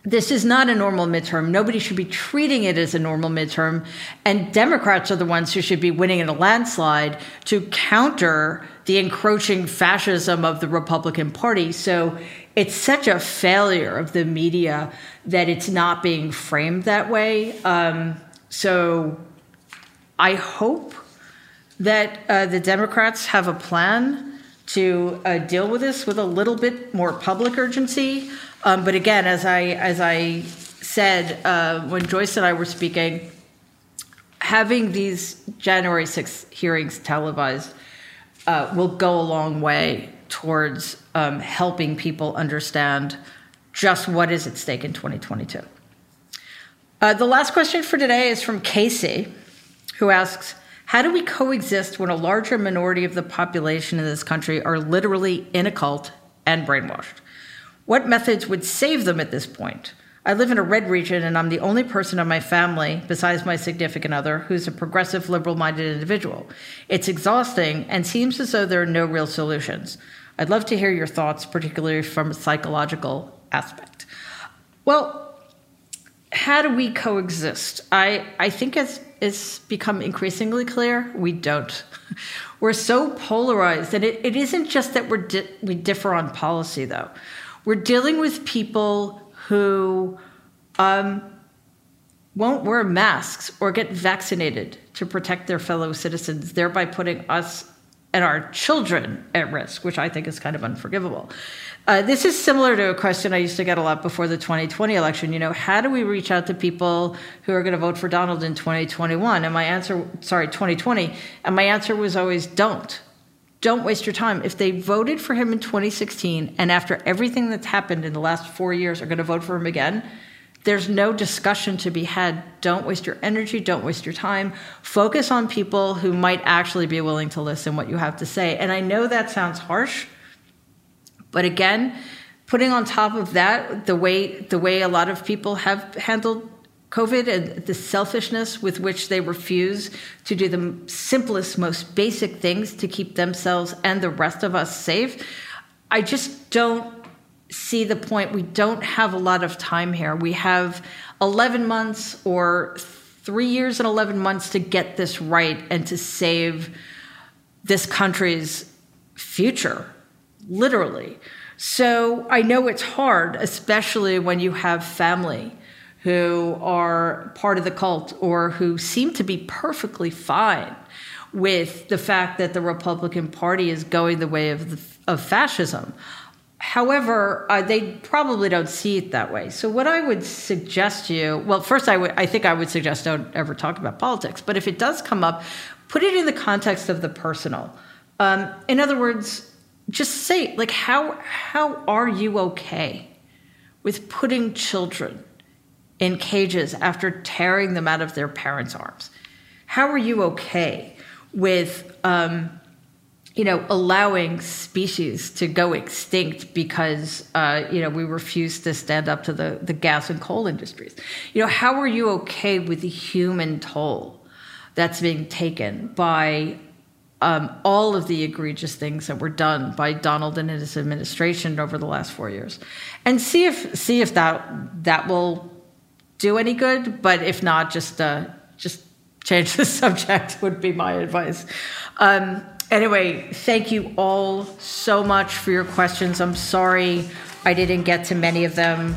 this is not a normal midterm. Nobody should be treating it as a normal midterm. And Democrats are the ones who should be winning in a landslide to counter the encroaching fascism of the Republican Party. So it's such a failure of the media that it's not being framed that way. Um, so I hope that uh, the Democrats have a plan to uh, deal with this with a little bit more public urgency. Um, but again, as I as I said uh, when Joyce and I were speaking, having these January 6th hearings televised uh, will go a long way towards um, helping people understand just what is at stake in 2022. Uh, the last question for today is from Casey, who asks How do we coexist when a larger minority of the population in this country are literally in a cult and brainwashed? What methods would save them at this point? I live in a red region, and I'm the only person in my family, besides my significant other, who's a progressive, liberal minded individual. It's exhausting and seems as though there are no real solutions. I'd love to hear your thoughts, particularly from a psychological aspect. Well, how do we coexist? I, I think it's, it's become increasingly clear we don't. We're so polarized, and it, it isn't just that we're di- we differ on policy, though. We're dealing with people who um, won't wear masks or get vaccinated to protect their fellow citizens, thereby putting us and our children at risk, which I think is kind of unforgivable. Uh, this is similar to a question I used to get a lot before the 2020 election. You know, how do we reach out to people who are going to vote for Donald in 2021? And my answer, sorry, 2020, and my answer was always don't don't waste your time. If they voted for him in 2016 and after everything that's happened in the last four years are going to vote for him again, there's no discussion to be had. Don't waste your energy, don't waste your time. Focus on people who might actually be willing to listen what you have to say. And I know that sounds harsh, but again, putting on top of that the way the way a lot of people have handled COVID and the selfishness with which they refuse to do the simplest, most basic things to keep themselves and the rest of us safe. I just don't see the point. We don't have a lot of time here. We have 11 months or three years and 11 months to get this right and to save this country's future, literally. So I know it's hard, especially when you have family who are part of the cult or who seem to be perfectly fine with the fact that the Republican Party is going the way of, the, of fascism. However, uh, they probably don't see it that way. So, what I would suggest you well, first, I, would, I think I would suggest don't ever talk about politics, but if it does come up, put it in the context of the personal. Um, in other words, just say, like, how, how are you okay with putting children in cages after tearing them out of their parents' arms? How are you okay with, um, you know, allowing species to go extinct because, uh, you know, we refuse to stand up to the, the gas and coal industries? You know, how are you okay with the human toll that's being taken by um, all of the egregious things that were done by Donald and his administration over the last four years, and see if see if that that will do any good. But if not, just uh, just change the subject would be my advice. Um, anyway, thank you all so much for your questions. I'm sorry I didn't get to many of them,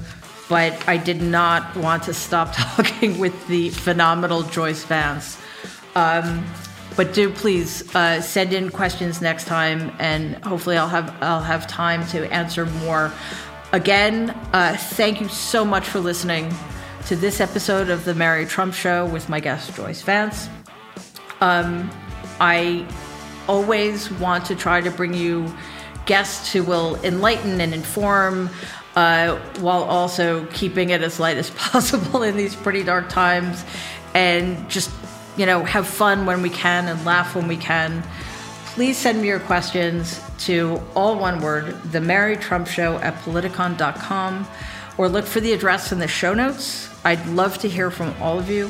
but I did not want to stop talking with the phenomenal Joyce Vance. Um, but do please uh, send in questions next time, and hopefully I'll have I'll have time to answer more. Again, uh, thank you so much for listening to this episode of The Mary Trump Show with my guest, Joyce Vance. Um, I always want to try to bring you guests who will enlighten and inform uh, while also keeping it as light as possible in these pretty dark times and just, you know, have fun when we can and laugh when we can. Please send me your questions to all one word, the Mary Trump Show at politicon.com, or look for the address in the show notes. I'd love to hear from all of you.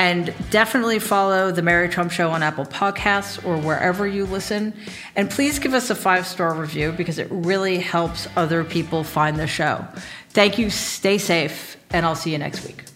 And definitely follow The Mary Trump Show on Apple Podcasts or wherever you listen. And please give us a five star review because it really helps other people find the show. Thank you. Stay safe, and I'll see you next week.